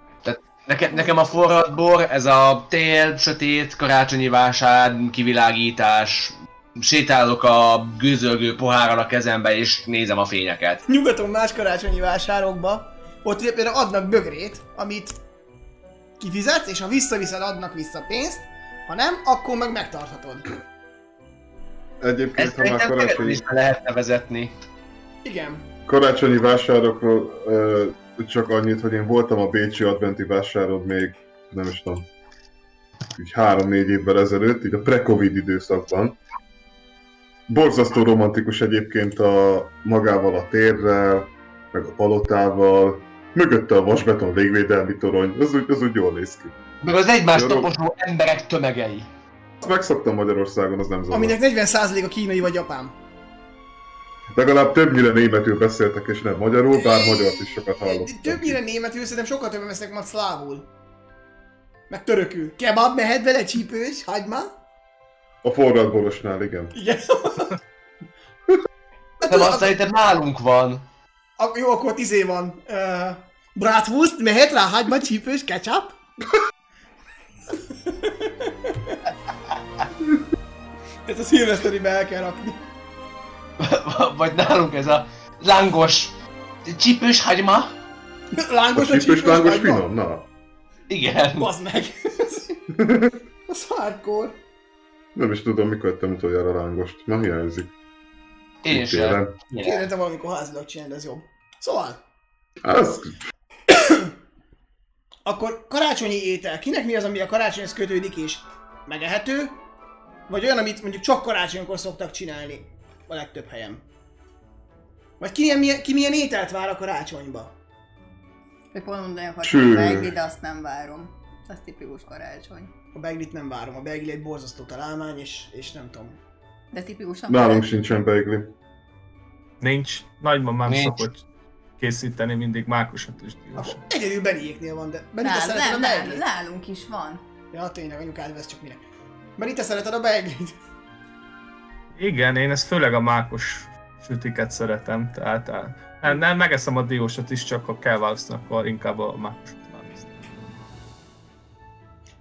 Speaker 3: nekem, nekem a forradbor, ez a tél, sötét, karácsonyi vásár, kivilágítás, sétálok a gőzölgő pohárral a kezembe és nézem a fényeket.
Speaker 4: Nyugaton más karácsonyi vásárokba, ott ugye például adnak bögrét, amit kifizetsz, és ha visszaviszed, adnak vissza pénzt, ha nem, akkor meg megtarthatod.
Speaker 1: Egyébként,
Speaker 3: Ezt
Speaker 1: ha már karácsonyi,
Speaker 3: is be lehetne vezetni.
Speaker 4: Igen.
Speaker 1: karácsonyi vásárokról ö, csak annyit, hogy én voltam a Bécsi adventi vásáron még, nem is tudom, így három-négy évvel ezelőtt, így a pre-covid időszakban. Borzasztó romantikus egyébként a magával a térrel, meg a palotával, mögötte a vasbeton végvédelmi torony, az úgy, az úgy jól néz ki.
Speaker 3: Meg az egymást taposó emberek tömegei.
Speaker 1: Azt megszoktam Magyarországon, az nem zavar.
Speaker 4: Aminek 40% a kínai vagy japán.
Speaker 1: Legalább többnyire németül beszéltek, és nem magyarul, bár magyart is sokat hallottam.
Speaker 4: Többnyire németül, szerintem sokkal többen vesznek majd szlávul. Meg törökül. Kebab mehet vele csípős, hagyma?
Speaker 1: A forradborosnál, igen.
Speaker 4: Igen. Hát
Speaker 3: Nem, azt szerintem nálunk van.
Speaker 4: ak- jó, akkor ott izé van. Uh, bratwurst, mehet rá hagyma, csípős, ketchup? Ezt a szilveszteribe el kell rakni.
Speaker 3: Vagy nálunk ez a lángos, csípős hagyma.
Speaker 4: Lángos a
Speaker 1: csípős
Speaker 4: csípős
Speaker 1: lángos
Speaker 4: hagyma?
Speaker 1: Finom, na.
Speaker 3: Igen.
Speaker 4: Bazd meg. Az hardcore.
Speaker 1: Nem is tudom, mikor ettem utoljára lángost. Ma hiányzik.
Speaker 3: Én sem.
Speaker 1: Télen.
Speaker 4: Kéne te valamikor házilag csinálni, ez jobb. Szóval,
Speaker 1: Az...
Speaker 4: akkor karácsonyi étel. Kinek mi az, ami a karácsonyhoz kötődik és megehető? Vagy olyan, amit mondjuk csak karácsonykor szoktak csinálni a legtöbb helyen? Vagy ki milyen, ki milyen ételt vár a karácsonyba?
Speaker 5: Még pont mondani akartam, hogy beigli, de azt nem várom. Az tipikus karácsony.
Speaker 4: A beiglit nem várom, a beigli egy borzasztó találmány, és, és nem tudom.
Speaker 5: De tipikusan
Speaker 1: Nálunk sincsen beigli.
Speaker 2: Nincs. Nagymamám
Speaker 3: Nincs.
Speaker 2: szokott készíteni mindig mákosat és diósat.
Speaker 4: Egyedül Beniéknél van, de Benita
Speaker 5: Nem,
Speaker 4: szereted a beiglit?
Speaker 5: nálunk is van.
Speaker 4: Ja, tényleg, anyukád vesz csak minek. Benita szereted a beiglit?
Speaker 2: Igen, én ezt főleg a mákos sütiket szeretem, tehát á, nem, nem megeszem a diósat is, csak ha kell választani, akkor inkább a választom.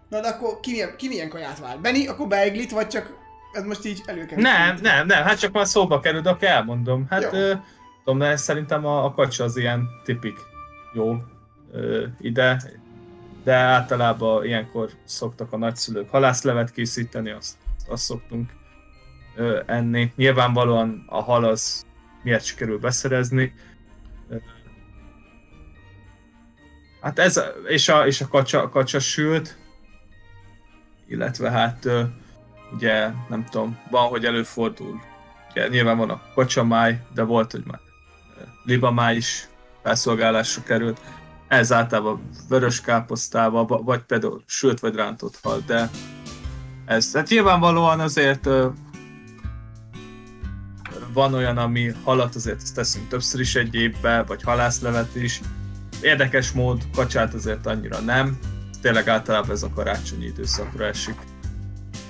Speaker 4: Na de akkor ki milyen, ki milyen kaját vár? Beni, akkor beiglit, vagy csak ez most így előkerül?
Speaker 2: Nem, nem, nem, hát csak már szóba kerül, de akkor elmondom. Hát, ö, tudom, de szerintem a, a kacsa az ilyen tipik jó ö, ide, de általában ilyenkor szoktak a nagyszülők halászlevet készíteni, azt, azt szoktunk ö, enni. Nyilvánvalóan a hal az miért sikerül beszerezni. Hát ez, és a, és a kacsa, kacsa sült, illetve hát ö, ugye nem tudom, van, hogy előfordul. Ugye, nyilván van a kacsamáj, de volt, hogy már libamáj is felszolgálásra került. Ez általában vörös káposztával, va- vagy például sült vagy rántott hal, de ez, hát nyilvánvalóan azért van olyan, ami halat azért teszünk többször is egy évbe, vagy halászlevet is. Érdekes mód, kacsát azért annyira nem. Tényleg általában ez a karácsonyi időszakra esik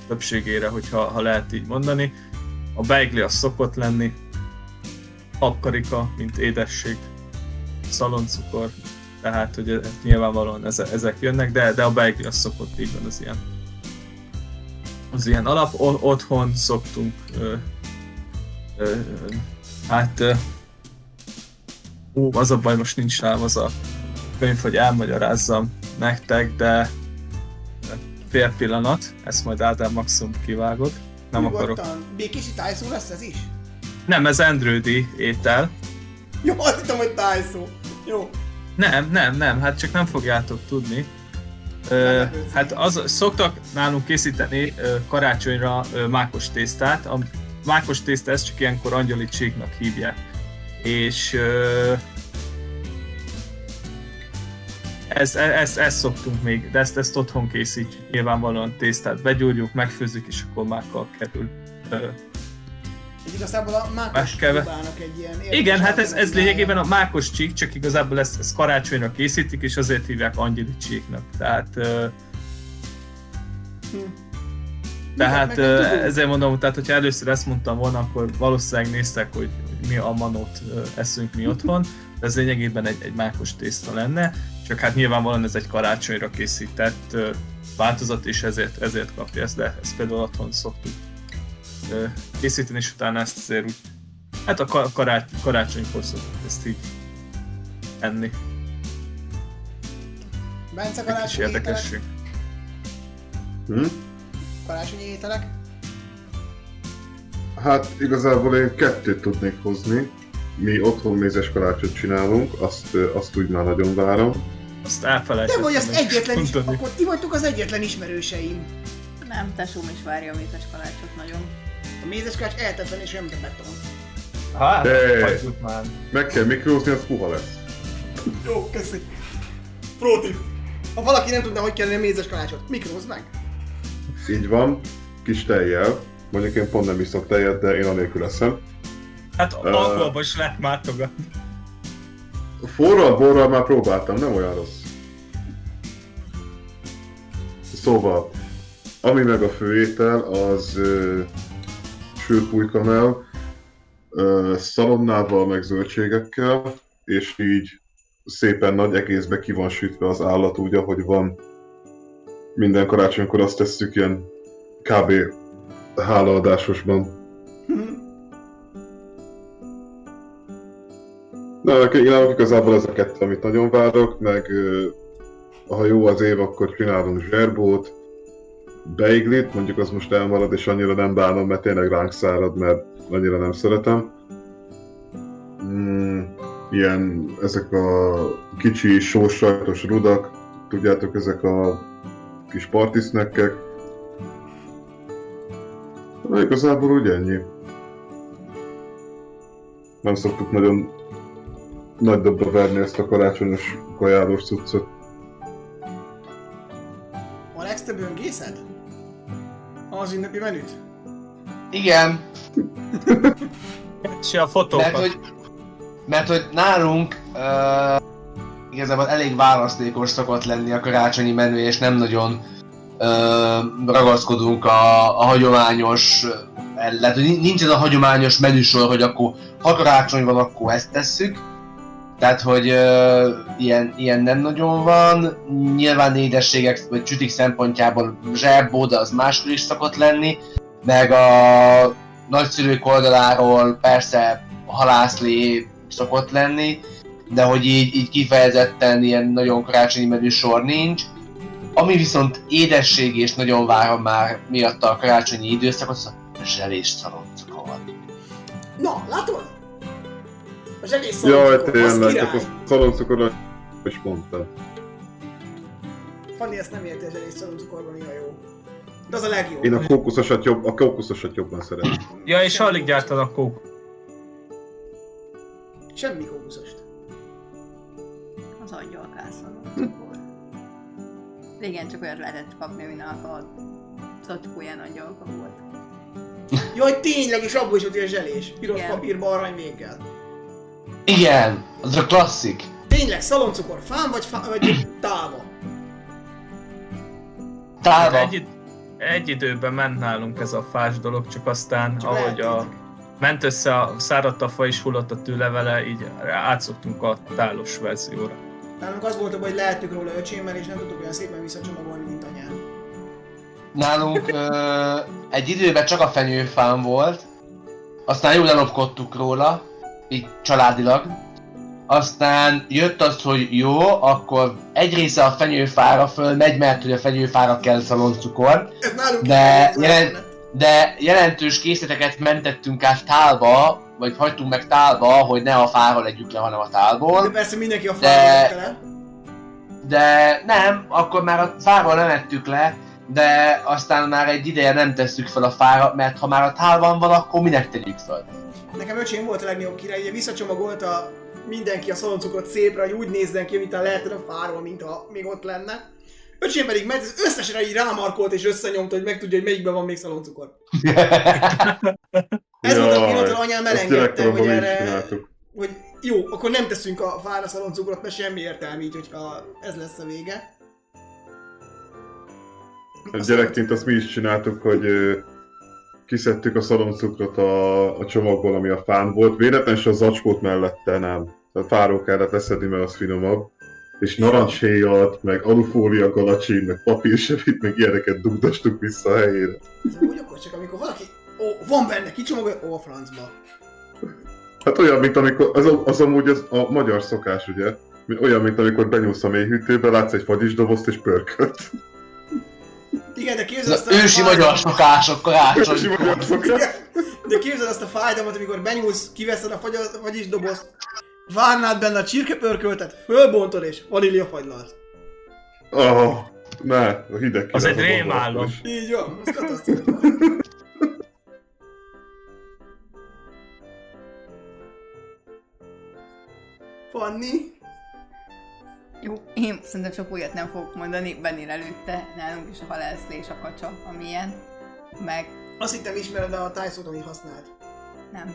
Speaker 2: többségére, hogyha ha lehet így mondani. A beigli az szokott lenni, habkarika, mint édesség, szaloncukor, tehát hogy e- nyilvánvalóan eze, ezek jönnek, de, de a beigli az szokott így van az ilyen az ilyen alap. Otthon szoktunk ö, hát ö, ú, az a baj, most nincs rám az a könyv, hogy elmagyarázzam nektek, de fél pillanat, ezt majd Ádám maximum kivágod. Nem akarok.
Speaker 4: Nyugodtan. Békési tájszó lesz ez is?
Speaker 2: Nem, ez Andrődi étel.
Speaker 4: Jó, azt hittem, hogy tájszó. Jó.
Speaker 2: Nem, nem, nem, hát csak nem fogjátok tudni. Ö, hát az, szoktak nálunk készíteni ö, karácsonyra ö, mákos tésztát. A mákos tészta ezt csak ilyenkor angyali csíknak hívják. És ö, ez, ez, ezt, ezt szoktunk még, de ezt, ezt otthon készítjük. Nyilvánvalóan tésztát begyúrjuk, megfőzzük, és akkor mákkal kerül.
Speaker 4: Így igazából a mákos próbálnak egy ilyen...
Speaker 2: Igen, hát ez, ez lényegében a mákos csík, csak igazából ezt, ezt karácsonyra készítik, és azért hívják angyali csíknak. Tehát,
Speaker 4: Hm.
Speaker 2: Tehát ezért mondom, tehát hogyha először ezt mondtam volna, akkor valószínűleg néztek, hogy, mi a manót eszünk mi otthon, de ez lényegében egy, egy mákos tészta lenne, csak hát nyilvánvalóan ez egy karácsonyra készített változat, és ezért, ezért kapja ezt, de ezt például otthon szoktuk készíteni, és utána ezt azért úgy, hát a ka- karács, karácsonykor szoktuk ezt így enni.
Speaker 4: Bence karácsonyi
Speaker 2: érdekesség.
Speaker 1: Hm?
Speaker 4: Karácsonyi ételek?
Speaker 1: Hát igazából én kettőt tudnék hozni. Mi otthon mézes kalácsot csinálunk, azt, azt úgy már nagyon várom.
Speaker 2: Azt
Speaker 4: De
Speaker 2: elfelejtettem.
Speaker 4: vagy az egyetlen is,
Speaker 2: mondani.
Speaker 4: akkor ti vagytok az egyetlen ismerőseim.
Speaker 5: Nem, tesóm is várja a mézes kalácsot nagyon.
Speaker 4: A mézes kalács eltetlen és olyan, mint a beton.
Speaker 2: Hát,
Speaker 1: De-
Speaker 2: már.
Speaker 1: Meg kell mikrózni, az puha lesz.
Speaker 4: Jó, köszi. Pro tip. Ha valaki nem tudna, hogy kellene mézes kalácsot, mikrózd meg.
Speaker 1: Így van, kis tejjel. Mondjuk én pont nem iszok tejet, de én anélkül eszem.
Speaker 2: Hát
Speaker 1: Ö.
Speaker 2: alkoholban is lehet mátogatni.
Speaker 1: Forral borral már próbáltam, nem olyan rossz. Szóval, ami meg a főétel, az ö, sült pulykamel, ö, szalonnával, meg zöldségekkel, és így szépen nagy egészbe ki van sütve az állat úgy, ahogy van. Minden karácsonykor azt tesszük ilyen kb. hálaadásosban. Na, nálunk igazából ez a kettő, amit nagyon várok, meg ha jó az év, akkor csinálunk zserbót, beiglit, mondjuk az most elmarad, és annyira nem bánom, mert tényleg ránk szárad, mert annyira nem szeretem. Mm, ilyen, ezek a kicsi sósajtos rudak, tudjátok, ezek a kis partisnekkek. Na, igazából úgy ennyi. Nem szoktuk nagyon nagy dobba verni ezt a karácsonyos kajálós cuccot.
Speaker 4: Alex, te böngészed? Az ünnepi menüt?
Speaker 3: Igen,
Speaker 2: És a fotókat.
Speaker 3: mert hogy, mert hogy nálunk uh, igazából elég választékos szokott lenni a karácsonyi menü, és nem nagyon uh, ragaszkodunk a, a hagyományos lehet, hogy nincs ez a hagyományos menüsor, hogy akkor ha karácsony van, akkor ezt tesszük. Tehát, hogy uh, ilyen, ilyen nem nagyon van. Nyilván édességek vagy csütik szempontjából zsebbó, de az máskor is szokott lenni. Meg a nagyszülők oldaláról persze halászlé szokott lenni, de hogy így, így kifejezetten ilyen nagyon karácsonyi menü sor nincs. Ami viszont édesség és nagyon várom már miatta a karácsonyi időszakot, az a zselés szaloncukor.
Speaker 4: Na, látod? A zselés
Speaker 1: Jaj,
Speaker 4: szaloncukor, az
Speaker 1: tényleg,
Speaker 4: király.
Speaker 1: akkor szaloncukorra is mondta.
Speaker 4: Fanni ezt nem érti, a zselés szaloncukorban mi a jó. De az a legjobb.
Speaker 1: Én a kókuszosat, jobb, a kókuszosat jobban szeretem.
Speaker 2: Ja, és alig gyártanak kók.
Speaker 4: Semmi kókuszost.
Speaker 5: Régen csak olyat lehetett kapni, aminek a zacskóján angyalka volt.
Speaker 4: Jaj, tényleg, és abból is ott ilyen zselés. Piros
Speaker 5: Igen.
Speaker 4: papírba arany véggel.
Speaker 3: Igen, az a klasszik.
Speaker 4: Tényleg, szaloncukor fán vagy, fá, vagy tálva?
Speaker 3: Tálva.
Speaker 2: Egy, egy időben ment nálunk ez a fás dolog, csak aztán,
Speaker 4: Csak
Speaker 2: ahogy a, ment össze a száradt a fa és hullott a tűlevele, így átszoktunk a tálos verzióra.
Speaker 4: Nálunk az volt hogy lehettük róla öcsémmel, és nem tudtuk olyan szépen visszacsomagolni, mint anyám.
Speaker 3: Nálunk ö, egy időben csak a fenyőfám volt, aztán jól elopkodtuk róla, így családilag. Aztán jött az, hogy jó, akkor egy része a fenyőfára fölmegy, mert hogy a fenyőfára kell szaloncukor, De
Speaker 4: így
Speaker 3: jelen-
Speaker 4: lett.
Speaker 3: de jelentős készleteket mentettünk át tálba, vagy hagytunk meg tálba, hogy ne a fára legyük le, hanem a
Speaker 4: De
Speaker 3: tálból.
Speaker 4: persze mindenki a
Speaker 3: De-
Speaker 4: fára le.
Speaker 3: De nem, akkor már a fáról nem ettük le, de aztán már egy ideje nem tesszük fel a fára, mert ha már a tálban van, akkor minek tegyük fel?
Speaker 4: Nekem öcsém volt a legnagyobb király, ugye visszacsomagolta mindenki a szaloncukot szépre, hogy úgy nézzen ki, mint a lehetne a fáról, mint ha még ott lenne. Öcsém pedig ment, ez összesre így rámarkolt és összenyomta, hogy megtudja, hogy melyikben van még szaloncukor. Ez volt a pillanat, anyám elengedte, hogy erre, hogy jó, akkor nem teszünk a fára szaloncukrot, mert semmi értelme így, hogyha ez lesz a vége.
Speaker 1: Egy gyerekként azt mi is csináltuk, hogy kiszedtük a szaloncukrot a, a csomagból, ami a fán volt. Véletlenül se a zacskót mellette nem. A fáról kellett leszedni, mert az finomabb. És narancshéjat, meg alufólia galacsin, meg papírsevit, meg ilyeneket dugdostuk vissza a helyére.
Speaker 4: Ez úgy akkor csak, amikor valaki, ó, van benne, kicsomagolja, ó, a francba.
Speaker 1: Hát olyan, mint amikor, az, az amúgy az a magyar szokás, ugye? Olyan, mint amikor benyúlsz a mélyhűtőbe, látsz egy fagyisdobozt és pörkölt.
Speaker 4: Igen, de képzeld azt
Speaker 3: az ősi magyar szokások karácsony.
Speaker 1: És magyar szokás.
Speaker 4: De képzeld azt a fájdalmat, amikor benyúlsz, kiveszed a fagy, vagyis dobozt, várnád benne a csirkepörköltet, fölbontod és vaníliafagylalt.
Speaker 1: Oh, ne, a hideg
Speaker 2: Az egy
Speaker 1: a
Speaker 2: rémálom.
Speaker 4: Így van, ez Fanni?
Speaker 5: Jó, én szerintem csak újat nem fogok mondani, Bennél előtte nálunk is a halászlé és a kacsa, amilyen. Meg
Speaker 4: Azt hittem ismered a tájszót, amit használt.
Speaker 5: nem.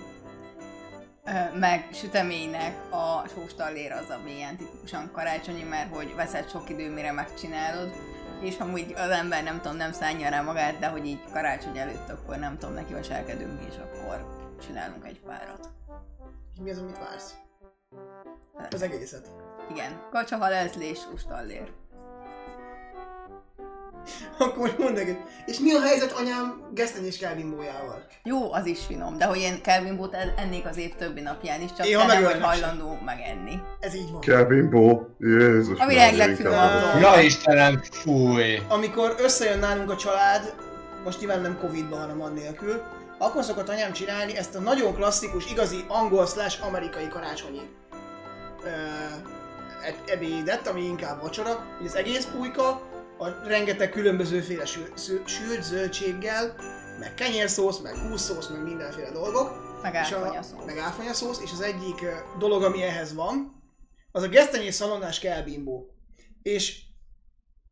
Speaker 5: Ö, meg süteménynek a sóstallér az, ami ilyen tipikusan karácsonyi, mert hogy veszed sok idő, mire megcsinálod, és amúgy az ember nem tudom, nem szánja rá magát, de hogy így karácsony előtt akkor nem tudom, neki veselkedünk, és akkor csinálunk egy párat.
Speaker 4: És mi az, amit vársz? Az egészet.
Speaker 5: Igen, kacsa, halászlé és sóstallér.
Speaker 4: Akkor most mondd neked. És mi a helyzet anyám gesztenyés kelbimbójával?
Speaker 5: Jó, az is finom, de hogy én Kelvin Bót ennék az év többi napján is, csak
Speaker 4: Én,
Speaker 5: te
Speaker 4: ha
Speaker 5: nem vagy hajlandó megenni.
Speaker 4: Ez így van.
Speaker 1: Kevin Bo, Jézus.
Speaker 5: A világ legfinomabb.
Speaker 3: Ja Istenem, fúj!
Speaker 4: Amikor összejön nálunk a család, most nyilván nem Covid-ban, hanem annélkül, akkor szokott anyám csinálni ezt a nagyon klasszikus, igazi angol slash amerikai karácsonyi ö, ebédet, ami inkább vacsora, hogy az egész pulyka, a rengeteg különbözőféle sű- szű- sült zöldséggel, meg kenyérszósz, meg húszszósz, meg mindenféle dolgok.
Speaker 5: Meg
Speaker 4: És a-
Speaker 5: áfonyaszó.
Speaker 4: Meg áfonyaszósz, és az egyik dolog, ami ehhez van, az a gesztenyés szalonnás kelbimbó. És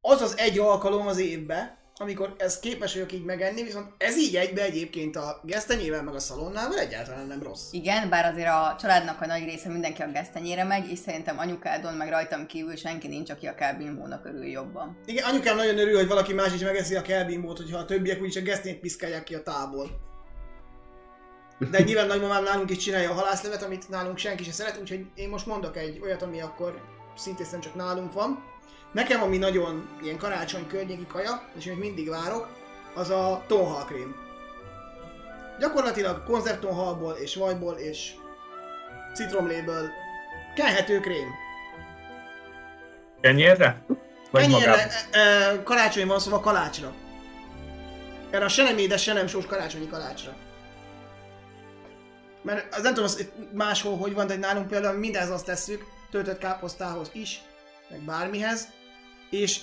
Speaker 4: az az egy alkalom az évben, amikor ez képes vagyok így megenni, viszont ez így egybe egyébként a gesztenyével meg a szalonnával egyáltalán nem rossz.
Speaker 5: Igen, bár azért a családnak a nagy része mindenki a gesztenyére megy, és szerintem anyukádon meg rajtam kívül senki nincs, aki a Kelvin Bónak örül jobban.
Speaker 4: Igen, anyukám nagyon örül, hogy valaki más is megeszi a kelbimbót, hogyha a többiek úgyis a gesztenyét piszkálják ki a tából. De nyilván nagymamám nálunk is csinálja a halászlevet, amit nálunk senki sem szeret, úgyhogy én most mondok egy olyat, ami akkor szintén csak nálunk van. Nekem, ami nagyon ilyen karácsony környéki kaja, és amit mindig várok, az a tonhalkrém. Gyakorlatilag konzervtonhalból és vajból és citromléből kenhető krém.
Speaker 2: Kenyérre? Vagy
Speaker 4: Kenyérre, e, e, karácsony van szóval kalácsra. Erre a se nem édes, se nem sós karácsonyi kalácsra. Mert az nem tudom, az máshol hogy van, de nálunk például mindenhez azt tesszük, töltött káposztához is, meg bármihez, és,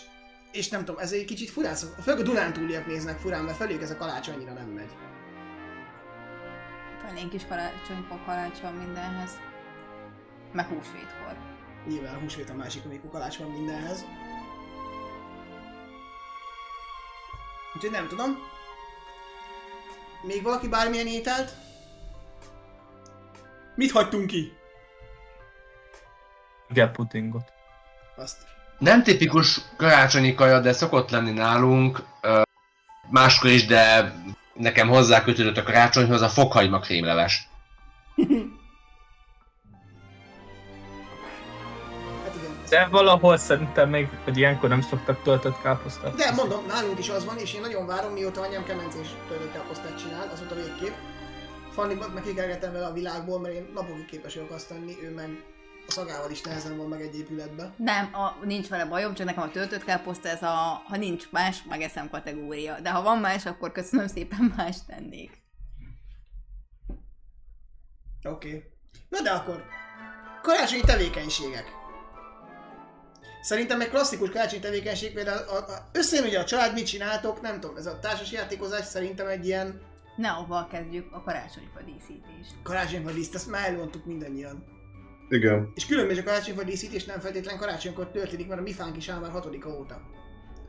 Speaker 4: és nem tudom, ez egy kicsit furán szok. Főleg a Dunántúliak néznek furán, mert felük ez a kalács annyira nem megy.
Speaker 5: Elég kis karácsonykor kalács mindenhez. Meg húsvétkor.
Speaker 4: Nyilván a húsvét a másik, amikor kalács van mindenhez. Úgyhogy nem tudom. Még valaki bármilyen ételt? Mit hagytunk ki?
Speaker 2: Gepudingot.
Speaker 4: Azt.
Speaker 3: Nem tipikus karácsonyi kaja, de szokott lenni nálunk. Máskor is, de nekem hozzákötődött a karácsonyhoz a fokhagyma krémleves.
Speaker 4: Hát.
Speaker 2: De valahol szerintem még, hogy ilyenkor nem szoktak töltött káposztát.
Speaker 4: De mondom, nálunk is az van, és én nagyon várom, mióta anyám kemencés töltött káposztát csinál, azóta végképp. Fanni meg kikergettem vele a világból, mert én napokig képes vagyok azt tenni, ő meg a szagával is nehezen van meg egy épületbe.
Speaker 5: Nem, a, nincs vele bajom, csak nekem a töltött káposzta ez a, ha nincs más, megeszem kategória. De ha van más, akkor köszönöm szépen más tennék.
Speaker 4: Oké. Okay. Na de akkor, karácsonyi tevékenységek. Szerintem egy klasszikus karácsonyi tevékenység például a, a, összejön ugye a család, mit csináltok, nem tudom, ez a társas játékozás szerintem egy ilyen
Speaker 5: Ne avval kezdjük a karácsonyfa díszítést.
Speaker 4: karácsonyfa díszt, ezt már elmondtuk mindannyian.
Speaker 1: Igen.
Speaker 4: És különböző karácsonyfa díszítés nem feltétlen karácsonykor történik, mert a mi fánk is áll már 6 óta.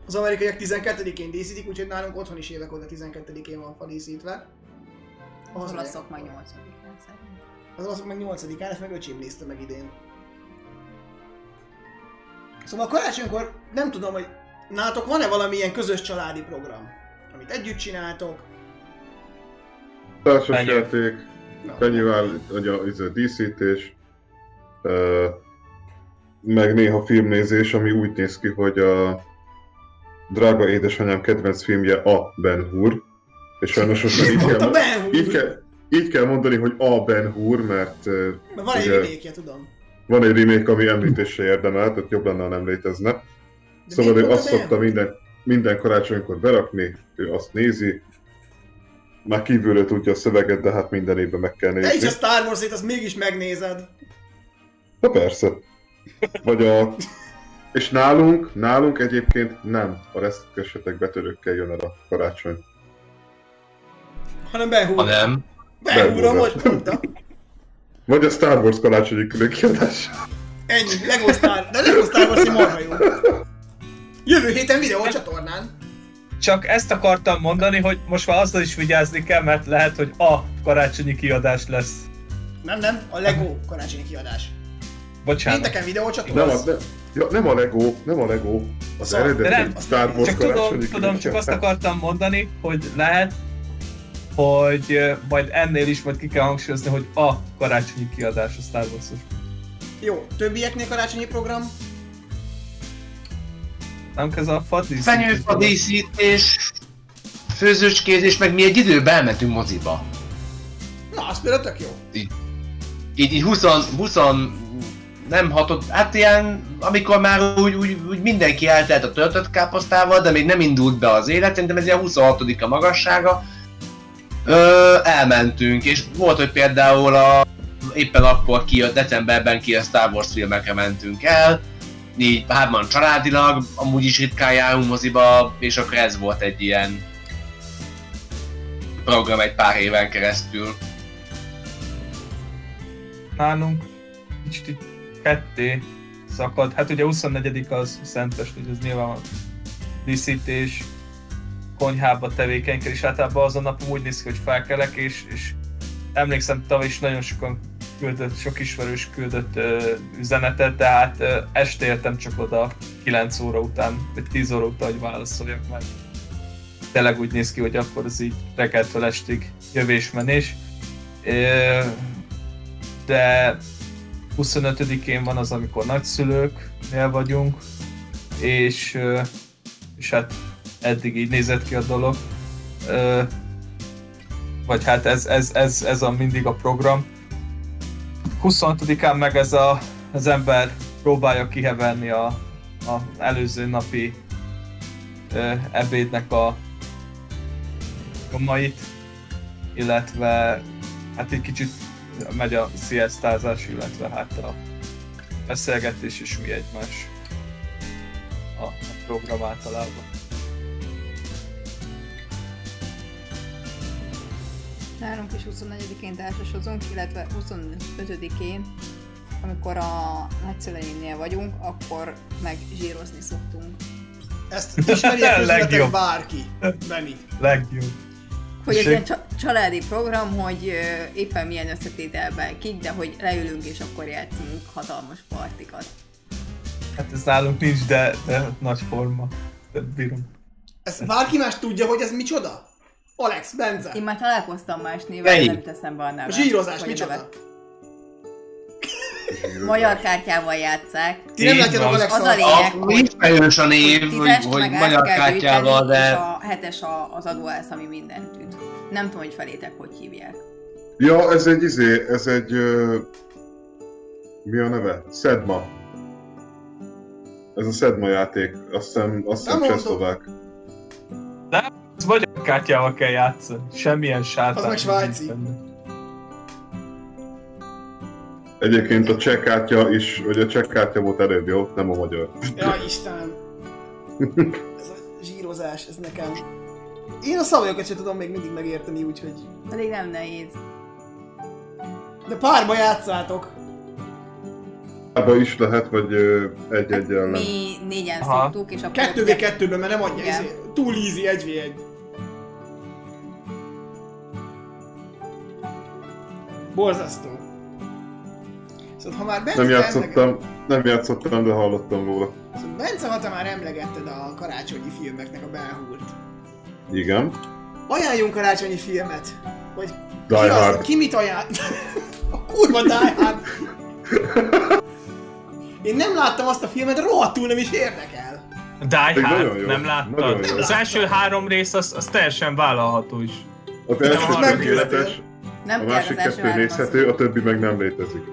Speaker 4: Az amerikaiak 12-én díszítik, úgyhogy nálunk otthon is évek óta 12-én van fa díszítve.
Speaker 5: Az olaszok majd 8 szerint.
Speaker 4: Az olaszok meg 8-án, ezt meg öcsém nézte meg idén. Szóval karácsonykor nem tudom, hogy nálatok van-e valamilyen közös családi program, amit együtt csináltok,
Speaker 1: Társasjáték, Penyivál, ugye ez a díszítés, ö, meg néha filmnézés, ami úgy néz ki, hogy a drága édesanyám kedvenc filmje a Ben Hur, és sajnos most már így kell, így kell, így kell mondani, hogy a Ben Hur, mert
Speaker 4: Mert van egy remake tudom.
Speaker 1: van egy remake, ami említésre érdemel, tehát jobb lenne, ha nem létezne.
Speaker 4: De
Speaker 1: Szóval ő azt szokta minden, minden karácsonykor berakni, ő azt nézi, már kívülről tudja a szöveget, de hát minden évben meg kell
Speaker 4: Te is
Speaker 1: nézni.
Speaker 4: a Star Wars-ét, azt mégis megnézed.
Speaker 1: Na persze. Vagy a... És nálunk, nálunk egyébként nem a reszkesetek betörőkkel jön el a karácsony.
Speaker 4: Hanem Ben Hur.
Speaker 3: Ha nem,
Speaker 4: Ben
Speaker 1: Ben
Speaker 4: Hurra
Speaker 1: Hurra.
Speaker 4: most mondta.
Speaker 1: Vagy a Star Wars karácsonyi különkiadás.
Speaker 4: Ennyi, Lego Star, de Lego Star Wars marha jó. Jövő héten videó a csatornán.
Speaker 2: Csak ezt akartam mondani, hogy most már azzal is vigyázni kell, mert lehet, hogy a karácsonyi kiadás lesz.
Speaker 4: Nem, nem, a Lego karácsonyi kiadás.
Speaker 2: Bocsánat.
Speaker 4: Pénteken videó a
Speaker 1: Nem a, nem, ja, nem a Lego, nem a Lego. Az
Speaker 4: Szóval-
Speaker 1: eredeti
Speaker 2: De nem,
Speaker 1: Star Wars
Speaker 2: Csak tudom, tudom, csak azt akartam mondani, hogy lehet, hogy majd ennél is majd ki kell hangsúlyozni, hogy a karácsonyi kiadás a Star Wars-os.
Speaker 4: Jó, többieknél karácsonyi program?
Speaker 2: Nem ez a fadísz.
Speaker 3: Fenyőfa díszítés, főzőskézés, meg mi egy időben elmentünk moziba.
Speaker 4: Na, az például tök jó.
Speaker 3: Így, így 20, 20 nem hatott, hát ilyen, amikor már úgy, úgy, úgy mindenki eltelt a töltött káposztával, de még nem indult be az élet, szerintem ez ilyen 26 a magassága. Ö, elmentünk, és volt, hogy például a, éppen akkor kijött, decemberben ki a Star Wars filmekre mentünk el, így hárman családilag, amúgy is ritkán járunk moziba, és akkor ez volt egy ilyen program egy pár éven keresztül.
Speaker 2: nálunk kicsit ketté szakad. Hát ugye 24 az szentes, hogy ez nyilván a díszítés, konyhába tevékenykedés, általában azon napom úgy néz ki, hogy felkelek, és, és emlékszem, tavaly is nagyon sokan küldött, sok ismerős küldött ö, üzenetet, tehát ö, este értem csak oda 9 óra után, vagy 10 óra után, hogy válaszoljak, mert tényleg úgy néz ki, hogy akkor az így reggeltől estig jövés-menés. Ö, de 25-én van az, amikor nagyszülőknél vagyunk, és, és hát eddig így nézett ki a dolog. Vagy hát ez, ez, ez, ez a mindig a program. 26-án meg ez a, az ember próbálja kiheverni a, a előző napi ebédnek a nyomait, illetve hát egy kicsit megy a sziasztázás, illetve hát a beszélgetés is mi egymás a, a program általában.
Speaker 5: Nálunk is 24-én társasozunk, illetve 25-én, amikor a nagyszüleimnél vagyunk, akkor meg zsírozni szoktunk.
Speaker 4: Ezt közületek
Speaker 2: Legjobb.
Speaker 4: bárki. Benni.
Speaker 2: Legjobb.
Speaker 5: Hogy ez egy csa- családi program, hogy éppen milyen összetételben kik, de hogy leülünk és akkor játszunk hatalmas partikat.
Speaker 2: Hát ez nálunk nincs, de, de nagy forma. De bírom.
Speaker 4: Ezt bárki más tudja, hogy ez micsoda? Alex, Bence.
Speaker 5: Én már találkoztam más néven, nem teszem be a nevet.
Speaker 4: Zsírozás micsoda?
Speaker 5: nevet. Magyar kártyával játszák.
Speaker 4: Ti nem látjátok
Speaker 2: van.
Speaker 4: Alex
Speaker 5: Az a lényeg,
Speaker 3: A ismerős a név,
Speaker 5: hogy
Speaker 3: hogy, hogy magyar kártyával, de
Speaker 5: a hetes a, az adóász, ami mindent üt. Nem tudom, hogy felétek hogy hívják.
Speaker 1: Ja, ez egy izé, ez egy... Ö... Mi a neve? Szedma. Ez a Szedma játék, azt hiszem, azt hiszem
Speaker 4: Nem
Speaker 1: csehszlovák.
Speaker 2: Ez magyar kártyával kell játszani. Semmilyen sátán.
Speaker 4: Az meg svájci.
Speaker 2: nincs
Speaker 1: Egyébként a cseh kártya is, vagy a cseh kártya volt előbb, jó? Nem a magyar.
Speaker 4: Ja, Istenem. Ez a zsírozás, ez nekem... Én a szabályokat sem tudom még mindig megérteni, úgyhogy...
Speaker 5: Pedig nem nehéz.
Speaker 4: De párba játszátok.
Speaker 1: Ebbe is lehet, vagy egy-egy ellen.
Speaker 5: Mi négyen
Speaker 2: Aha.
Speaker 5: szoktuk, és akkor...
Speaker 4: Kettő v kettőben, mert nem adja,
Speaker 5: Igen.
Speaker 4: ezért. túl easy, egy v egy. Borzasztó. Szóval ha már Bence
Speaker 1: Nem
Speaker 4: emleget-
Speaker 1: játszottam, nem játszottam, de hallottam róla.
Speaker 4: Szóval Bence, ha te már emlegetted a karácsonyi filmeknek a belhúrt.
Speaker 1: Igen.
Speaker 4: Ajánljunk karácsonyi filmet. Hogy
Speaker 1: Die
Speaker 4: ki,
Speaker 1: Hard.
Speaker 4: ki mit ajánl... a kurva Die Hard. Én nem láttam azt a filmet, rohadtul nem is érdekel.
Speaker 2: Die Hard,
Speaker 1: jó.
Speaker 2: nem láttad? Az első három rész az, az teljesen vállalható is.
Speaker 1: Az első tökéletes,
Speaker 5: Nem
Speaker 1: a másik
Speaker 5: az
Speaker 1: kettő nézhető, a többi meg nem létezik.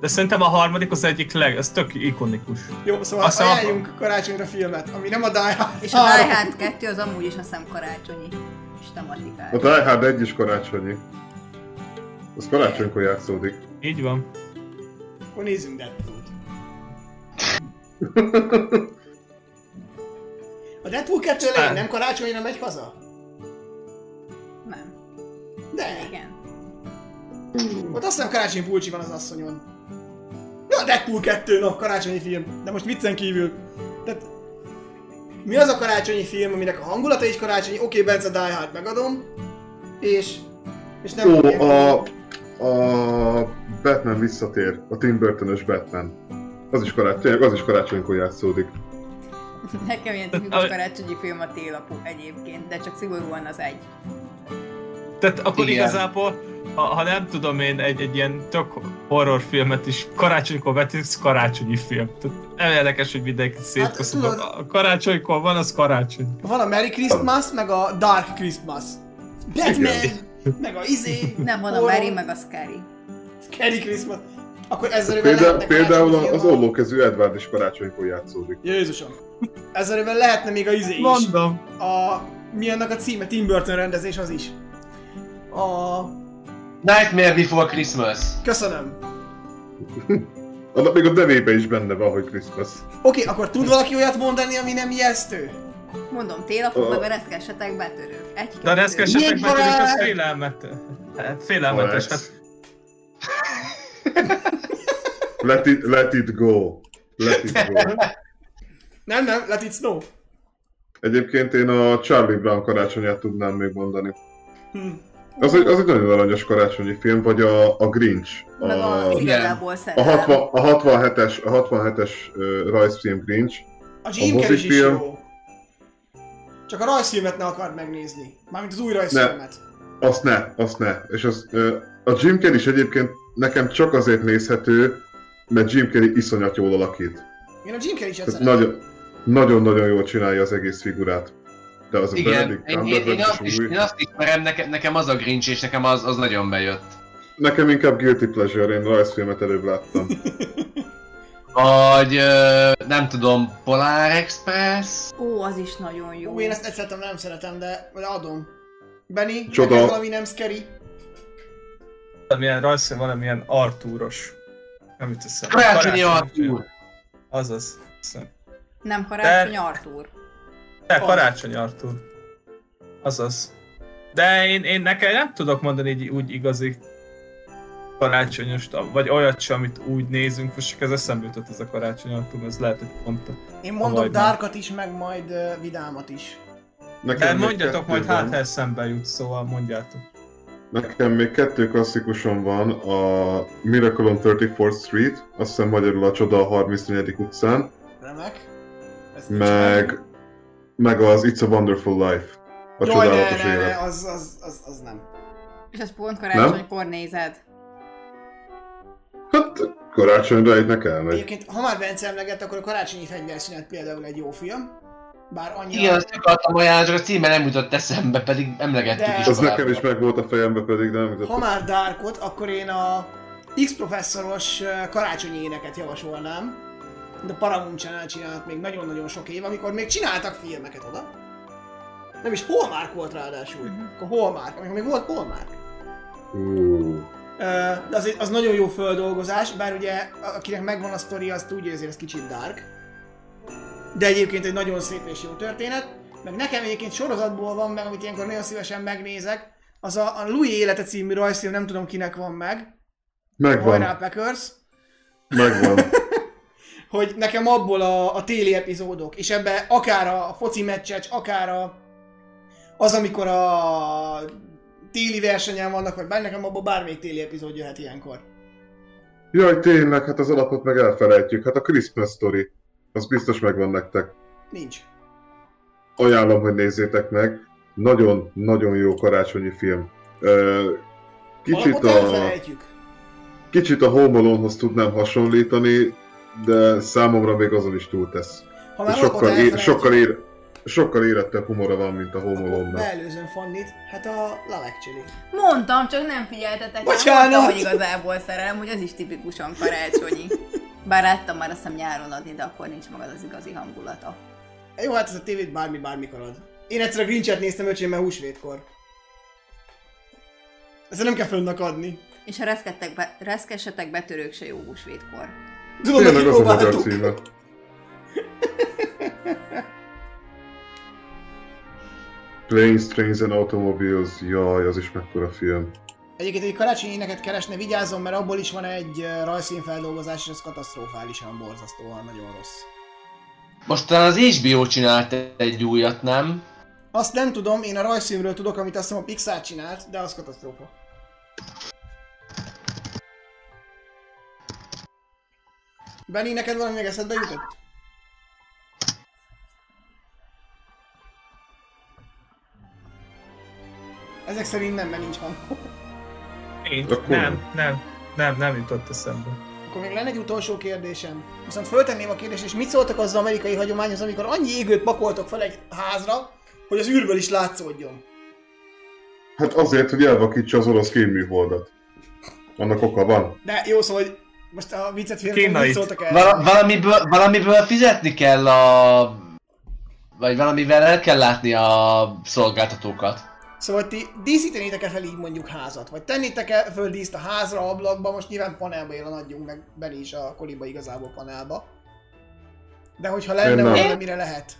Speaker 2: De szerintem a harmadik az egyik leg, az tök ikonikus.
Speaker 4: Jó, szóval
Speaker 2: Azt hiszem,
Speaker 4: ajánljunk karácsonyra filmet, ami nem a Die Hard.
Speaker 5: És a. Die Hard 2 az amúgy is azt hiszem karácsonyi és tematikája.
Speaker 1: A Die Hard 1 is karácsonyi. Az karácsonykor játszódik.
Speaker 2: Így van.
Speaker 4: Akkor nézzünk Deadpool-t. A Deadpool 2 elején nem karácsonyra megy haza?
Speaker 5: Nem.
Speaker 4: De.
Speaker 5: Igen.
Speaker 4: Ott azt hiszem karácsonyi pulcsi van az asszonyon. Ja, Deadpool 2, no, karácsonyi film. De most viccen kívül. Tehát, mi az a karácsonyi film, aminek a hangulata is karácsonyi? Oké, okay, Bence Die Hard megadom. És... És nem...
Speaker 1: Ó,
Speaker 4: ilyen-
Speaker 1: a, a Batman visszatér, a Tim Burton-ös Batman. Az is, karácsony, az is karácsonykor játszódik.
Speaker 5: Nekem ilyen tipikus karácsonyi film a télapó egyébként, de csak szigorúan az egy.
Speaker 2: Tehát akkor
Speaker 3: Igen.
Speaker 2: igazából, ha, ha nem tudom én, egy, egy ilyen tök horrorfilmet is karácsonykor vetítesz, karácsonyi film. Tehát nem érdekes, hogy mindenki szétkoszol.
Speaker 4: tudod-
Speaker 2: a karácsonykor van, az karácsony.
Speaker 4: Van a Merry Christmas, meg a Dark Christmas. Batman, meg a izé.
Speaker 5: Nem, van a Mary, meg a Scary.
Speaker 4: Scary Christmas. Akkor ezzel lehetne
Speaker 1: például
Speaker 4: karácsonyi
Speaker 1: az ollókezű Edward is karácsonykor játszódik.
Speaker 4: Jézusom. Ezzel lehetne még a izé is.
Speaker 2: Mondom.
Speaker 4: A... Mi annak a címe? Tim Burton rendezés az is. A...
Speaker 3: Nightmare Before Christmas.
Speaker 4: Köszönöm.
Speaker 1: Annak még a nevében is benne van, hogy Christmas.
Speaker 4: Oké, akkor tud valaki olyat mondani, ami nem ijesztő?
Speaker 5: Mondom, télapok,
Speaker 1: Ö.
Speaker 5: meg a reszkessetek betörő. Egy,
Speaker 2: De a reszkesetek betűnik, az félelmet. Hát félelmetes. Hát
Speaker 1: Let it, let it go. Let it go.
Speaker 4: Nem, nem, let it snow.
Speaker 1: Egyébként én a Charlie Brown karácsonyát tudnám még mondani.
Speaker 4: Hm.
Speaker 1: Az egy, az egy nagyon aranyos karácsonyi film, vagy a, a Grinch.
Speaker 5: meg
Speaker 1: A,
Speaker 5: igazából
Speaker 1: a,
Speaker 5: szerelem.
Speaker 1: 60, a 67-es, a 67-es uh, rajzfilm Grinch.
Speaker 4: A Jim
Speaker 1: A
Speaker 4: Carrey is jó. Csak a rajzfilmet ne akard megnézni. Mármint az új rajzfilmet.
Speaker 1: Azt ne, azt ne. És az, uh, a Jim Carrey is egyébként nekem csak azért nézhető, mert Jim Carrey iszonyat jól alakít.
Speaker 4: Én a Jim Carrey is
Speaker 1: Tehát
Speaker 4: egyszer.
Speaker 1: nagyon, nagyon-nagyon jól csinálja az egész figurát. De az a
Speaker 3: Igen,
Speaker 1: Benedict
Speaker 3: én, én, azt is,
Speaker 1: új.
Speaker 3: én azt ismerem, nekem, nekem az a Grinch, és nekem az, az nagyon bejött.
Speaker 1: Nekem inkább guilty pleasure, én rajzfilmet előbb láttam.
Speaker 3: Vagy nem tudom, Polar Express?
Speaker 5: Ó, az is nagyon jó.
Speaker 4: Ó, én ezt egyszerűen nem szeretem, de de adom. Benny,
Speaker 1: Csoda.
Speaker 4: valami nem scary?
Speaker 2: Valamilyen rajzfilm, valamilyen Artúros. Nem jut eszembe.
Speaker 3: Karácsonyi Artúr.
Speaker 2: Azaz. Hiszem.
Speaker 5: Nem karácsony, Artúr.
Speaker 2: De karácsony Artúr. Azaz. De én, én nekem nem tudok mondani így úgy igazi karácsonyos, vagy olyat sem, amit úgy nézünk, most csak ez eszembe jutott ez a karácsony Artúr, ez lehet, hogy pont a...
Speaker 4: Én mondok
Speaker 2: nem.
Speaker 4: Darkat is, meg majd uh, Vidámat is.
Speaker 1: Nekem
Speaker 2: De mondjatok majd,
Speaker 1: van.
Speaker 2: hát ha eszembe jut, szóval mondjátok.
Speaker 1: Nekem még kettő klasszikusom van, a Miracle on 34th Street, azt hiszem magyarul a Csoda a 34. utcán,
Speaker 4: Remek. Ezt nincs
Speaker 1: meg, meg az It's a Wonderful Life, a
Speaker 4: Jaj, ne,
Speaker 1: csodálatos
Speaker 4: ne, ne,
Speaker 1: élet.
Speaker 4: az, az, az, az nem.
Speaker 5: És ezt pont karácsonykor nézed.
Speaker 1: Hát karácsonyra egynek elmegy.
Speaker 4: Egyébként, ha már Bence emlegett, akkor a karácsonyi fegyverszünet például egy jó film. Bár annyira...
Speaker 3: Igen, azt akartam ajánlani, a címe nem jutott eszembe, pedig emlegettük
Speaker 4: De-
Speaker 3: is.
Speaker 1: Az
Speaker 3: korábban.
Speaker 1: nekem is meg volt a fejembe pedig, de nem jutott.
Speaker 4: Ha már Darkot, akkor én a X-professzoros karácsonyi éneket javasolnám. De Paramount Channel csinált még nagyon-nagyon sok év, amikor még csináltak filmeket oda. Nem is Hallmark volt ráadásul. Akkor Hallmark, amikor még volt Hallmark. Ö, De az, az nagyon jó földolgozás, bár ugye akinek megvan a sztori, az tudja, hogy azért ez kicsit dark. De egyébként egy nagyon szép és jó történet. Meg nekem egyébként sorozatból van meg, amit ilyenkor nagyon szívesen megnézek, az a, a Louis élete című rajzfilm, nem tudom kinek van meg. Hajrá
Speaker 1: megvan,
Speaker 4: Packers.
Speaker 1: megvan.
Speaker 4: Hogy nekem abból a, a téli epizódok, és ebbe akár a foci meccses, akár a, az, amikor a téli versenyen vannak, vagy bár nekem abból bármelyik téli epizód jöhet ilyenkor.
Speaker 1: Jaj, tényleg, hát az alapot meg elfelejtjük. Hát a Christmas Story, az biztos megvan nektek.
Speaker 4: Nincs.
Speaker 1: Ajánlom, hogy nézzétek meg. Nagyon-nagyon jó karácsonyi film. Kicsit
Speaker 4: Alapot
Speaker 1: a,
Speaker 4: elfelejtjük.
Speaker 1: kicsit a Home Alone-hoz tudnám hasonlítani, de számomra még azon is túltesz.
Speaker 4: Ha már
Speaker 1: Sokkal, é- sokkal, ér- sokkal érettebb humora van, mint a Home Alone-nak.
Speaker 4: beelőzöm Fannit, hát a Love Actually.
Speaker 5: Mondtam, csak nem figyeltetek.
Speaker 4: Bocsánat!
Speaker 5: Mondtam, hogy igazából szerelem, hogy az is tipikusan karácsonyi. Bár láttam már azt hiszem nyáron adni, de akkor nincs meg az az igazi hangulata.
Speaker 4: Jó, hát ez a tévét bármi bármikor ad. Én egyszer a Grinchet néztem öcsém, húsvétkor. Ezt nem kell fönnak adni.
Speaker 5: És ha reszkedtek be, reszkessetek betörők se jó húsvétkor.
Speaker 4: Tudom,
Speaker 1: Tényleg
Speaker 4: hogy
Speaker 1: az a magyar címe. Planes, Trains and Automobiles, jaj, az is mekkora film.
Speaker 4: Egyébként egy karácsonyi éneket keresne, vigyázzon, mert abból is van egy rajzszínfeldolgozás, és ez katasztrofálisan borzasztóan nagyon rossz.
Speaker 3: Most talán az HBO csinált egy újat, nem?
Speaker 4: Azt nem tudom, én a rajzfilmről tudok, amit azt hiszem a Pixar csinált, de az katasztrófa. Benni, neked valami még eszedbe jutott? Ezek szerint nem, mert nincs hang.
Speaker 2: Nincs, nem, nem, nem, nem jutott eszembe.
Speaker 4: Akkor még lenne egy utolsó kérdésem. Viszont föltenném a kérdést, és mit szóltak az amerikai hagyományhoz, amikor annyi égőt pakoltok fel egy házra, hogy az űrből is látszódjon?
Speaker 1: Hát azért, hogy elvakítsa az orosz kémműholdat. Annak oka van.
Speaker 4: De jó szó, hogy most a viccet félre, mit szóltak el?
Speaker 3: Val- valamiből, valamiből fizetni kell a... Vagy valamivel el kell látni a szolgáltatókat.
Speaker 4: Szóval ti díszítenétek-e fel így mondjuk házat? Vagy tennétek-e föl díszt a házra, ablakba, most nyilván panelba élen adjunk meg bele is a koliba igazából panelba. De hogyha lenne
Speaker 1: nem.
Speaker 4: olyan, amire lehet.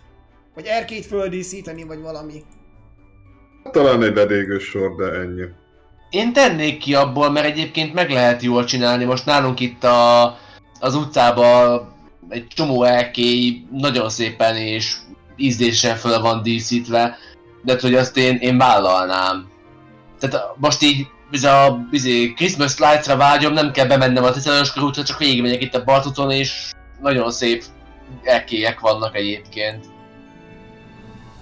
Speaker 4: Vagy erkét földíszíteni, vagy valami.
Speaker 1: Talán egy ledégős sor, de ennyi.
Speaker 3: Én tennék ki abból, mert egyébként meg lehet jól csinálni. Most nálunk itt a, az utcában egy csomó elkély nagyon szépen és ízlésen föl van díszítve, de hogy azt én, én vállalnám. Tehát most így ez a izé, Christmas lights-ra vágyom, nem kell bemennem a Tisztelős körútra, csak végigmegyek itt a Bartuton, és nagyon szép elkélyek vannak egyébként.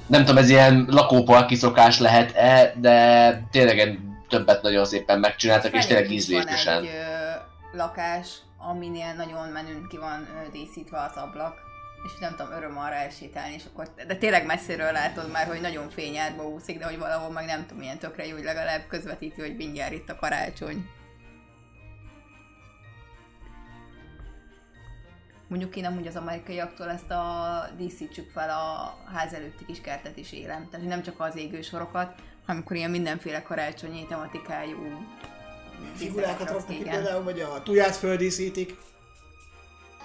Speaker 3: Nem tudom, ez ilyen lakóparki szokás lehet-e, de tényleg többet nagyon szépen megcsináltak, és tényleg
Speaker 5: van
Speaker 3: ízlésesen.
Speaker 5: egy ö, lakás, aminél nagyon menőn ki van ö, díszítve az ablak, és nem tudom, öröm arra elsétálni, és akkor, de tényleg messziről látod már, hogy nagyon fényárba úszik, de hogy valahol meg nem tudom, milyen tökre hogy legalább közvetíti, hogy mindjárt itt a karácsony. Mondjuk én amúgy az amerikaiaktól ezt a díszítsük fel a ház előtti kis kertet is élem. Tehát nem csak az égő sorokat, hanem akkor ilyen mindenféle karácsonyi tematikájú
Speaker 4: Figurákat raknak
Speaker 5: igen.
Speaker 4: például, vagy a tuját földíszítik.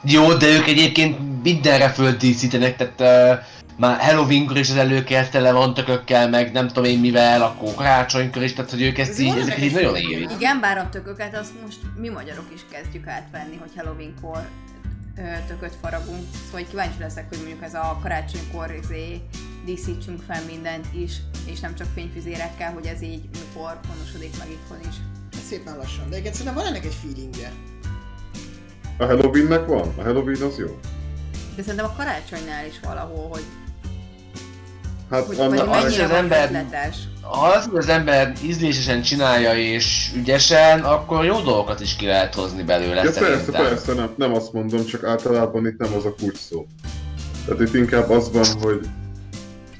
Speaker 3: Jó, de ők egyébként mindenre földíszítenek, tehát uh, már Halloweenkor is az előkert tele van tökökkel, meg nem tudom én mivel, akkor karácsonykor is, tehát hogy ők ezt
Speaker 4: Ez
Speaker 3: így, ezeket így nagyon érik.
Speaker 5: Igen, bár a tököket azt most mi magyarok is kezdjük átvenni, hogy Halloweenkor tököt faragunk. Szóval kíváncsi leszek, hogy mondjuk ez a karácsonykor izé, díszítsünk fel mindent is, és nem csak fényfüzérekkel, hogy ez így mikor honosodik meg itthon is.
Speaker 4: Ez szépen lassan. De egyébként szerintem van ennek egy feelingje.
Speaker 1: A Halloweennek van? A Halloween az jó?
Speaker 5: De szerintem a karácsonynál is valahol, hogy,
Speaker 1: Hát
Speaker 5: hogy, hogy
Speaker 3: az
Speaker 5: mennyire
Speaker 3: az
Speaker 5: van
Speaker 3: ember-
Speaker 5: ötletes.
Speaker 3: Az, hogy az ember ízlésesen csinálja és ügyesen, akkor jó dolgokat is ki lehet hozni belőle
Speaker 1: Ja, persze, persze, nem, nem azt mondom, csak általában itt nem az a kulcs szó. Tehát itt inkább az van, hogy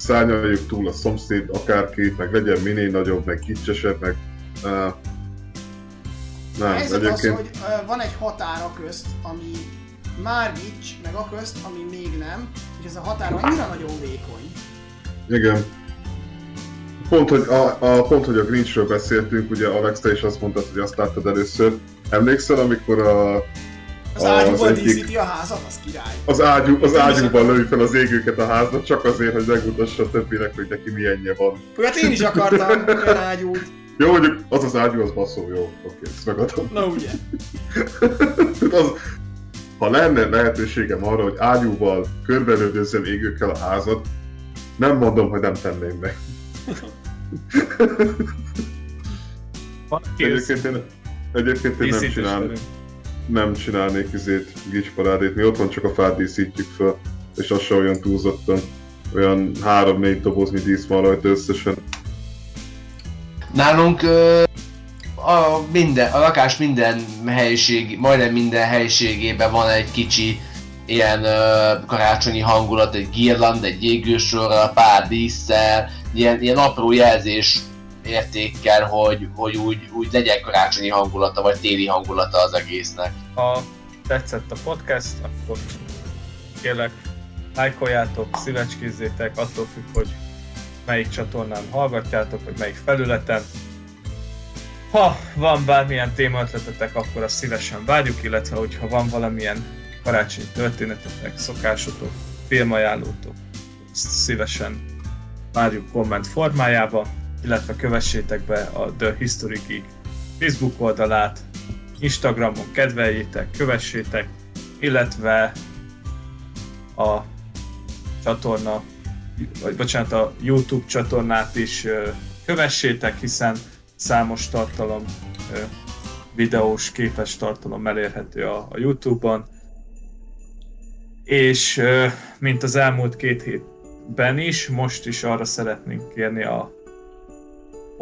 Speaker 1: szárnyaljuk túl a szomszéd akárki, meg legyen minél nagyobb, meg kicsesebb, meg... Uh,
Speaker 4: A
Speaker 1: nem,
Speaker 4: az,
Speaker 1: egyébként...
Speaker 4: hogy ö, van egy határ a közt, ami már gics, meg a közt, ami még nem, és ez a határ annyira nagyon vékony.
Speaker 1: Igen. Pont, hogy a, a, pont, hogy a Grinchről beszéltünk, ugye Alex, te is azt mondtad, hogy azt láttad először. Emlékszel, amikor a,
Speaker 4: Az ágyúval
Speaker 1: egyik-
Speaker 4: díszíti a házat, az király.
Speaker 1: az, ágyú, az ágyúban lövi fel az égőket a háznak, csak azért, hogy megmutassa a többinek, hogy neki milyenje van.
Speaker 4: Hát én is akartam olyan ágyút.
Speaker 1: Jó, mondjuk az az ágyú, az baszó, jó, oké, ezt megadom.
Speaker 4: Na ugye.
Speaker 1: Az, ha lenne lehetőségem arra, hogy ágyúval körbelődözzem égőkkel a házat, nem mondom, hogy nem tenném meg.
Speaker 2: Van,
Speaker 1: Egyébként én, egyébként én nem,
Speaker 2: díszítés
Speaker 1: csinál,
Speaker 2: velünk.
Speaker 1: Nem csinálnék izét, gicsparádét. Mi otthon csak a fát díszítjük fel, és az se olyan túlzottan. Olyan 3-4 doboznyi dísz van rajta összesen.
Speaker 3: Nálunk ö, a, minden, a lakás minden helyiség, majdnem minden helyiségében van egy kicsi ilyen ö, karácsonyi hangulat, egy girland, egy égősorral, pár díszsel, ilyen, ilyen apró jelzés értékkel, hogy, hogy úgy, úgy legyen karácsonyi hangulata, vagy téli hangulata az egésznek.
Speaker 2: Ha tetszett a podcast, akkor kérlek, lájkoljátok, szívecskézzétek, attól függ, hogy melyik csatornán hallgatjátok, vagy melyik felületen. Ha van bármilyen témaötletetek, akkor azt szívesen várjuk, illetve hogyha van valamilyen karácsonyi történetetek, szokásotok, filmajánlótok, szívesen várjuk komment formájába, illetve kövessétek be a The History Geek Facebook oldalát, Instagramon kedveljétek, kövessétek, illetve a csatorna, vagy bocsánat, a YouTube csatornát is kövessétek, hiszen számos tartalom, videós, képes tartalom elérhető a, YouTube-on. És mint az elmúlt két hétben is, most is arra szeretnénk kérni a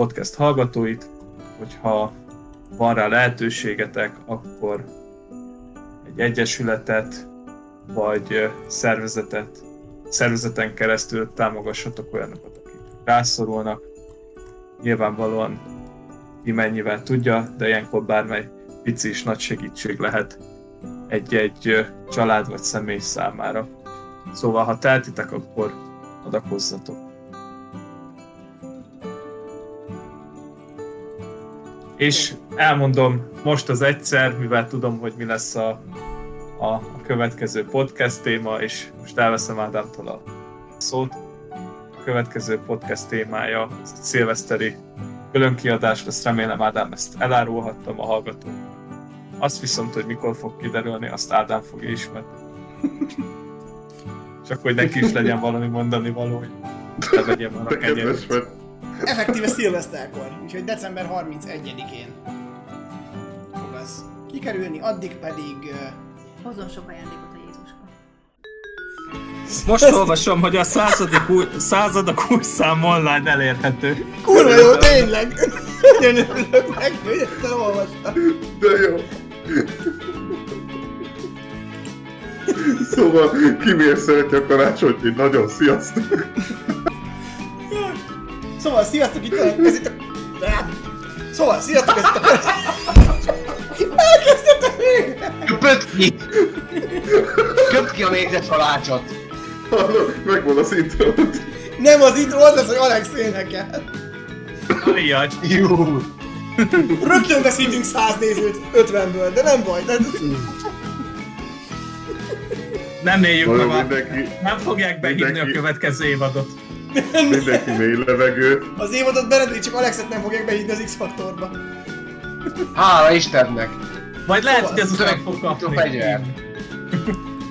Speaker 2: podcast hallgatóit, hogyha van rá lehetőségetek, akkor egy egyesületet vagy szervezetet, szervezeten keresztül támogassatok olyanokat, akik rászorulnak. Nyilvánvalóan ki mennyivel tudja, de ilyenkor bármely pici és nagy segítség lehet egy-egy család vagy személy számára. Szóval, ha teltitek, akkor adakozzatok. És elmondom most az egyszer, mivel tudom, hogy mi lesz a, a, a következő podcast téma, és most elveszem Ádámtól a szót. A következő podcast témája az egy szilveszteri különkiadás lesz, remélem Ádám ezt elárulhattam a hallgatóknak. Azt viszont, hogy mikor fog kiderülni, azt Ádám fogja ismerni. Csak hogy neki is legyen valami mondani való, hogy ne már a kenyeret.
Speaker 4: Effektíve szilveszterkor, úgyhogy december 31-én fog az kikerülni, addig pedig... ö,
Speaker 5: Hozzon sok ajándékot a Jézuska.
Speaker 2: Most olvasom, hogy a századik új, századok új szám online elérhető.
Speaker 4: Kurva jó, tényleg! Nagyon örülök meg, hogy ezt elolvastam.
Speaker 1: De jó. Szóval, ki miért szereti a karácsonyt, nagyon sziasztok.
Speaker 4: Szóval, sziasztok, itt a... Ez itt a... Szóval, sziasztok, ez itt a... Elkezdtem még!
Speaker 3: Köpöd ki! Köpd ki a mézes halácsot!
Speaker 1: Megvan az intrót.
Speaker 4: Nem az intro, az lesz, hogy Alex énekel.
Speaker 2: Jaj,
Speaker 3: Jó!
Speaker 4: Rögtön veszítünk 100 nézőt 50-ből, de nem baj. De...
Speaker 2: nem éljük
Speaker 1: mindenki,
Speaker 2: Nem fogják behívni a következő évadot.
Speaker 1: Mindenki mély levegőt.
Speaker 4: Az évadot beredni, csak Alexet nem fogják behívni az X-faktorba.
Speaker 3: Hála Istennek!
Speaker 2: Vagy lehet, hogy ezután
Speaker 3: szöveg-
Speaker 2: fog kapni.
Speaker 3: fegyver.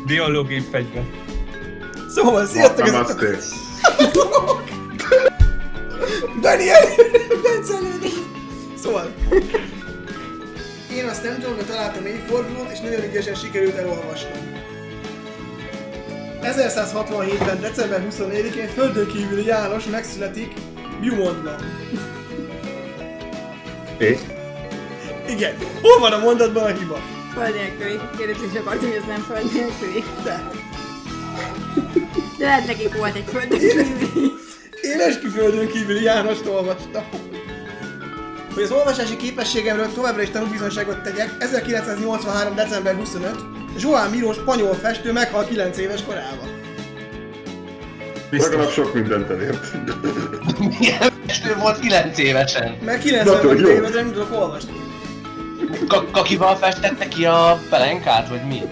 Speaker 2: Biológiai fegyver.
Speaker 4: Szóval, sziasztok, ez.
Speaker 1: Namaste.
Speaker 4: Daniel! Bencelődik! Szóval... Én azt nem tudom, hogy találtam egy fordulót, és nagyon ügyesen sikerült elolvasnom. 1167-ben, december 24-én földön kívüli János megszületik Bjumondban.
Speaker 1: É?
Speaker 4: Igen. Hol van a mondatban a hiba?
Speaker 5: Föld nélküli. Kérdés is akartam, hogy ez nem föld nélküli.
Speaker 4: De.
Speaker 5: De lehet nekik volt egy föld nélküli.
Speaker 4: Én esküföldön kívüli Jánost olvastam. Hogy az olvasási képességemről továbbra is tanúbizonyságot tegyek, 1983. december 25. Joan Miró spanyol festő meghal 9 éves korában.
Speaker 1: Legalább sok mindent elért.
Speaker 3: Milyen festő volt 9 évesen?
Speaker 4: Mert 90
Speaker 1: Nagyon
Speaker 4: van
Speaker 1: jó.
Speaker 4: idejében nem tudok olvasni.
Speaker 3: Ka- kakival festette ki a pelenkát, vagy mi?